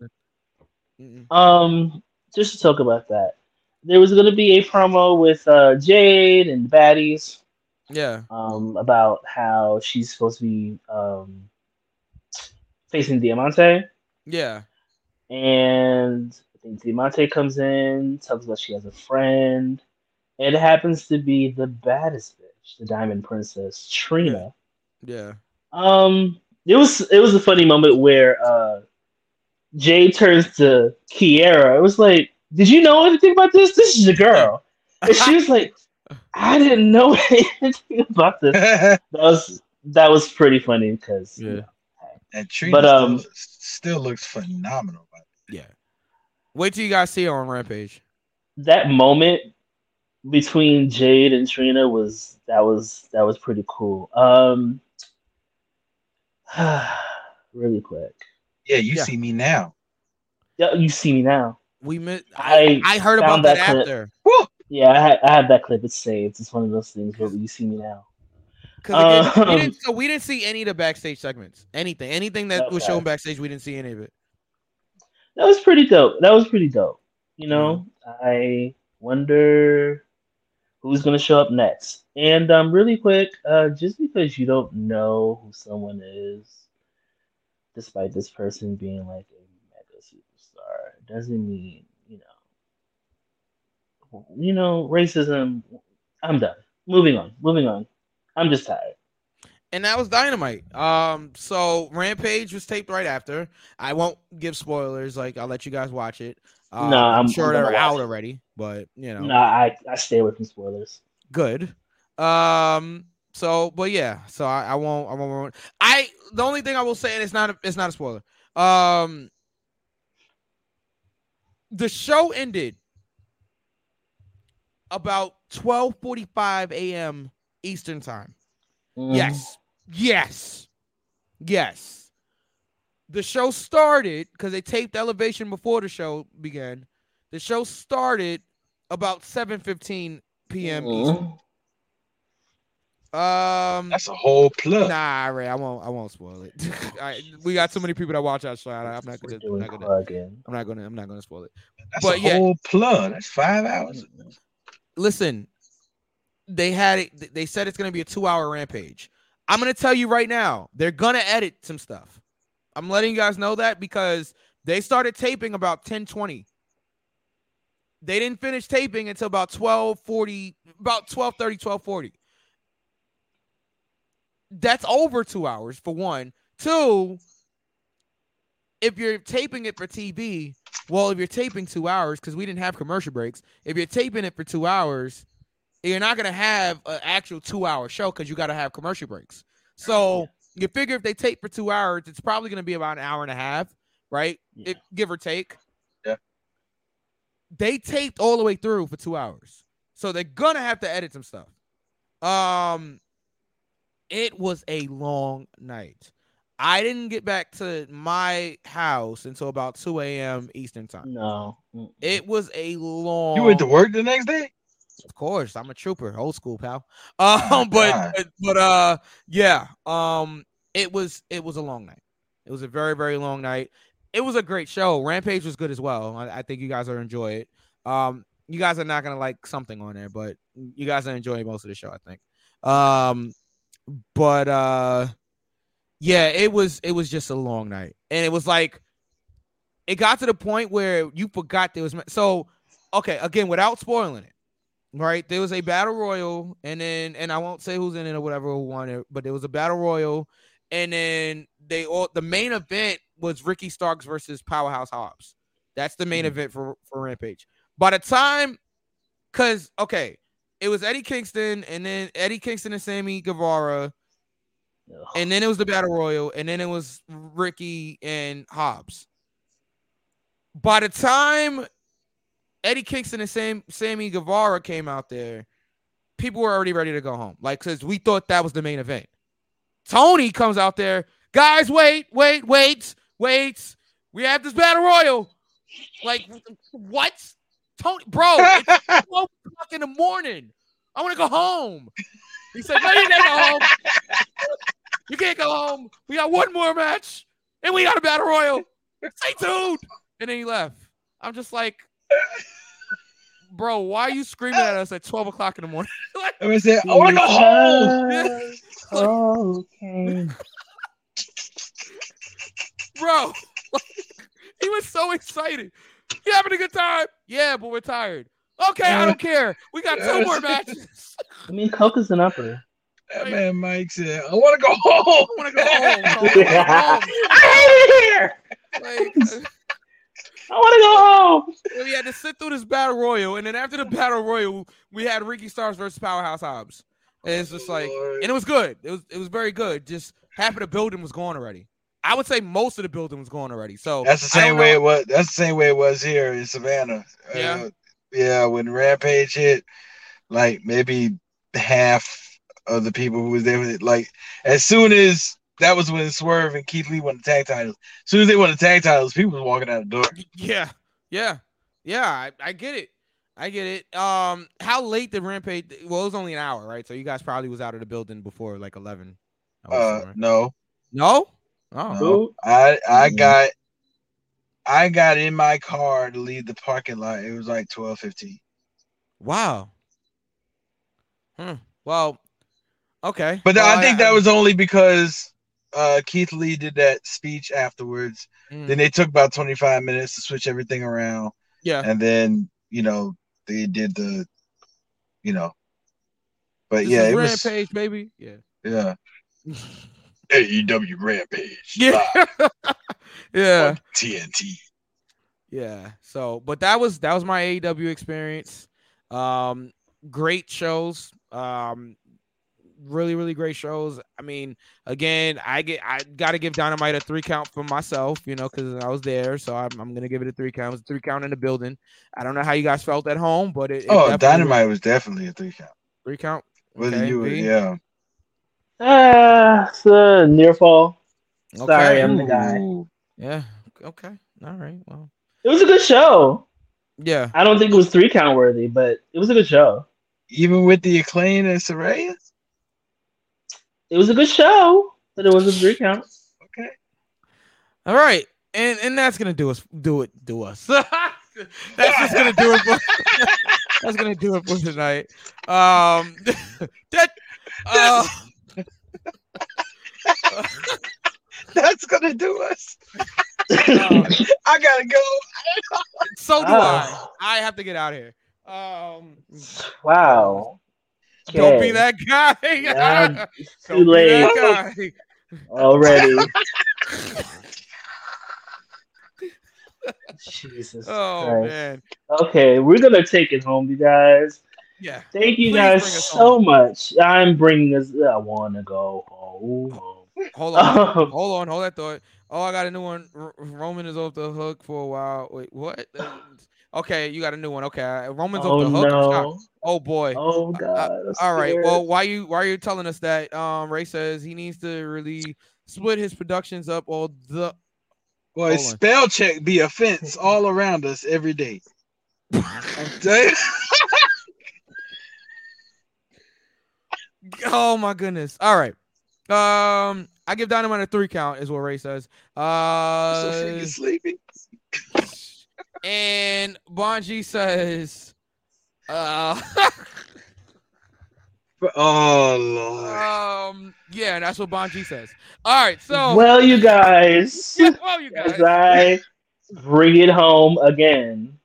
um, just to talk about that, there was going to be a promo with uh, Jade and the Baddies. Yeah. Um, about how she's supposed to be um facing Diamante, Yeah. and I think Diamante comes in, talks about she has a friend. It happens to be the baddest bitch, the Diamond Princess, Trina. Yeah. Um, it was it was a funny moment where uh Jay turns to Kiera. It was like, "Did you know anything about this? This is a girl." And she was like, "I didn't know anything about this." that was that was pretty funny because yeah. And Trina But, um, still, still looks phenomenal. Yeah. Wait till you guys see her on Rampage. that moment between Jade and Trina was that was that was pretty cool. Um, really quick. Yeah, you Yeah. see me now. Yeah, you see me now. We met. I I heard about found that, clip. after. Yeah, I, ha- I have that clip. It's saved. It's one of those things where you see me now. Because again, we Um, didn't, so we didn't see any of the backstage segments. Anything, anything that was Okay. shown backstage, we didn't see any of it. That was pretty dope. That was pretty dope. You know, I wonder who's gonna show up next. And um, really quick, uh, just because you don't know who someone is, despite this person being like a mega superstar, doesn't mean you know. Racism. I'm done. Moving on. Moving on. I'm just tired. And that was dynamite. Um, so Rampage was taped right after. I won't give spoilers. Like I'll let you guys watch it. Um, No, I'm, I'm- sure I'm they're out it. already, but you know, No, I I stay away from spoilers. good. Um, so but yeah, so I, I won't. I won't. I the only thing I will say, and it's not. A, it's not a spoiler. Um, the show ended about 12:45 a.m. Eastern time. Mm. Yes. Yes. Yes. The show started because they taped Elevation before the show began. The show started about 7:15 p.m. Eastern. Um, That's a whole plug. Nah, Ray, I won't. I won't spoil it. I, we got so many people that watch our show. I- I'm not gonna. I'm not gonna. I'm not gonna. I'm not gonna spoil it. That's but a yeah, whole plug. That's five hours. Listen, they had it. They said it's gonna be a two-hour rampage. I'm gonna tell you right now, they're gonna edit some stuff. I'm letting you guys know that because they started taping about 1020. They didn't finish taping until about 1240, about 1230, 1240. That's over two hours for one. Two, if you're taping it for TV, well, if you're taping two hours, because we didn't have commercial breaks, if you're taping it for two hours, you're not gonna have an actual two hour show because you gotta have commercial breaks. So you figure if they tape for two hours, it's probably gonna be about an hour and a half, right? If, give or take. Yeah. They taped all the way through for two hours. So they're gonna have to edit some stuff. Um it was a long night. I didn't get back to my house until about 2 a.m. Eastern time. No. It was a long You went to work the next day? of course, I'm a trooper, old school pal. Um, but but, but uh, yeah. Um, it was it was a long night. It was a very very long night. It was a great show. Rampage was good as well. I, I think you guys are enjoy it. Um, you guys are not gonna like something on there, but you guys are enjoying most of the show. I think. Um, but uh, yeah, it was it was just a long night, and it was like it got to the point where you forgot there was so okay again without spoiling it right? There was a battle royal, and then and I won't say who's in it or whatever who won it, but there was a battle royal, and then they all the main event was Ricky Starks versus Powerhouse Hobbs. That's the main mm-hmm. event for for Rampage. By the time, cause okay, it was Eddie Kingston, and then Eddie Kingston and Sammy Guevara, and then it was the battle royal, and then it was Ricky and Hobbs. By the time Eddie Kingston and Sam, Sammy Guevara came out there, people were already ready to go home. Like, because we thought that was the main event. Tony comes out there, guys, wait, wait, wait, wait. We have this battle royal. Like, what? Tony, bro, it's 12 o'clock in the morning. I want to go home. He said, No, you can't go home. You can't go home. We got one more match, and we got a battle royal. Stay tuned. And then he left. I'm just like, bro, why are you screaming at us at 12 o'clock in the morning? like, I said, I want to go home. Oh, okay. bro, he was so excited. You having a good time? Yeah, but we're tired. Okay, I don't care. We got two more matches. I mean, Coke is an upper. That man Mike said, I want to go home. I want to go home. I wanna go home. I hate it here. Like, I want to go home. we had to sit through this battle royal, and then after the battle royal, we had Ricky Starks versus Powerhouse Hobbs. And it's just like, and it was good. It was it was very good. Just half of the building was gone already. I would say most of the building was gone already. So That's the same way it was. That's the same way it was here in Savannah. Yeah. Uh, yeah. When Rampage hit, like maybe half of the people who was there, with it, like as soon as that was when Swerve and Keith Lee won the tag titles. As soon as they won the tag titles, people was walking out the door. Yeah, yeah, yeah. I, I get it. I get it. Um, how late did Rampage? Well, it was only an hour, right? So you guys probably was out of the building before like eleven. Uh, right? no, no. Oh, no. I I Mhm. got I got in my car to leave the parking lot. It was like twelve fifteen. wow. Hmm. Well, okay. But Well, I think that was only because uh, Keith Lee did that speech afterwards. Mm, Then they took about 25 minutes to switch everything around. yeah. And then, you know, they did the, you know, but This yeah, is it was, Rampage, baby. Yeah. yeah. AEW Rampage. Yeah. live yeah. TNT. Yeah. So, but that was that was my AEW experience. Um, great shows. Um, really, really great shows. I mean, again, I get I got to give Dynamite a three count for myself, you know, because I was there. So I'm, I'm gonna give it a three count. It was a three count in the building. I don't know how you guys felt at home, but it, it Oh, definitely was Dynamite was definitely a three count. three count. Whether Okay, you were, yeah. Ah, it's a near fall. Sorry, Okay. I'm the guy. Ooh. Yeah. Okay. All right. Well. It was a good show. Yeah. I don't think it was three count worthy, but it was a good show. Even with the acclaim and Saraya? It was a good show, but it wasn't three count. Okay. All right, and and that's gonna do us do it do us. that's just gonna do it. For, that's gonna do it for tonight. Um, that uh, That's gonna do us. I gotta go. So do Ah. I. I have to get out of here. Um, Wow. don't be that guy. Yeah, it's Don't too be late that guy. already. Jesus Oh Christ. man. Okay, we're gonna take it home, you guys. Yeah. Thank you Please guys bring us so much. I'm bringing us. I wanna go home. Hold on. Um, hold on. Hold that thought. Oh, I got a new one. R- Roman is off the hook for a while. Wait, what? Okay, you got a new one. Okay, uh, Roman's Oh, off the hook. I'm no. Oh boy. Oh God. I'm all right. scared. Well, why you why are you telling us that? Um, Ray says he needs to really split his productions up. All the Boy, Hold on. spell check be a fence all around us every day. I'm telling you. Oh my goodness. All right. Um, I give Dynamite a three count, is what Ray says. so Uh, freaking sleepy. and Bonji says, uh, Oh Lord. um, yeah, that's what Bonji says. All right, so well, you guys, well, you guys, I bring it home again,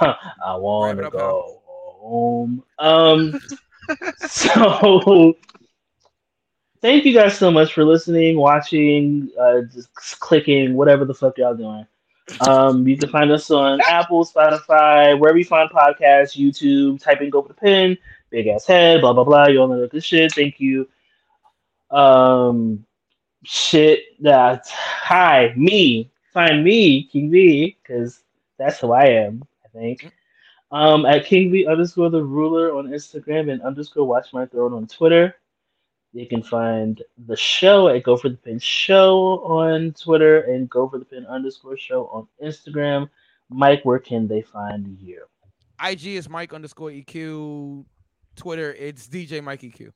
I want to up, go home. Um, so thank you guys so much for listening, watching, uh, just clicking, whatever the fuck y'all doing. Um, you can find us on Apple, Spotify, wherever you find podcasts, YouTube. Type in "Go for the Pin," big ass head, blah blah blah. You all know good shit. Thank you. Um, shit. That hi me. Find me King V because that's who I am. I think. Um, at King V underscore the ruler on Instagram and underscore Watch My Throne on Twitter. You can find the show at Go for the Pin Show on Twitter and Go for the Pin underscore Show on Instagram. Mike, where can they find you? IG is Mike underscore EQ. Twitter, it's DJ Mike EQ.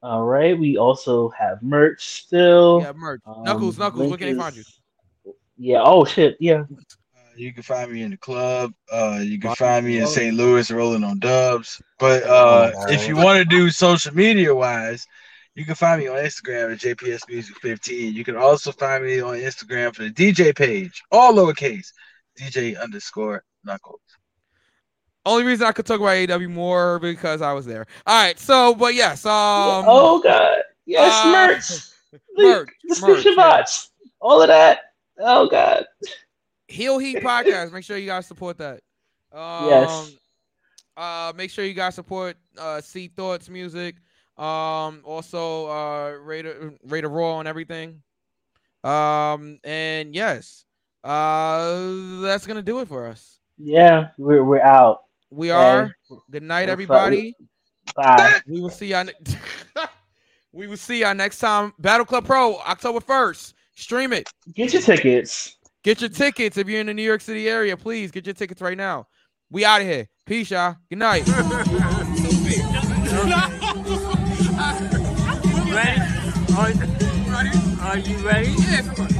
All right. We also have merch still. Yeah, merch. Um, Knuckles, Knuckles, where can they find you? Yeah. Oh shit. Yeah. You can find me in the club. Uh, you can find me in St. Louis rolling on dubs. But uh, if you want to do social media wise, you can find me on Instagram at JPS Music 15. You can also find me on Instagram for the DJ page, all lowercase, DJ underscore Knuckles. Only reason I could talk about AEW more because I was there. All right, so but yes, um, oh god. Yes, uh, merch. merch, The description merch, yeah. box. All of that. Oh god. Heel Heat podcast. Make sure you guys support that. Um, Yes. Uh, make sure you guys support uh C Thoughts music. Um, also uh Raider Raider Raw and everything. Um, and yes, uh, that's gonna do it for us. Yeah, we're we're out. We are. Good night, everybody. Bye. We will see y'all. Ne- we will see y'all next time. Battle Club Pro, October first. Stream it. Get your tickets. Get your tickets if you're in the New York City area. Please get your tickets right now. We out of here. Peace, y'all. Good night. Ready? Are, are you ready? Yeah,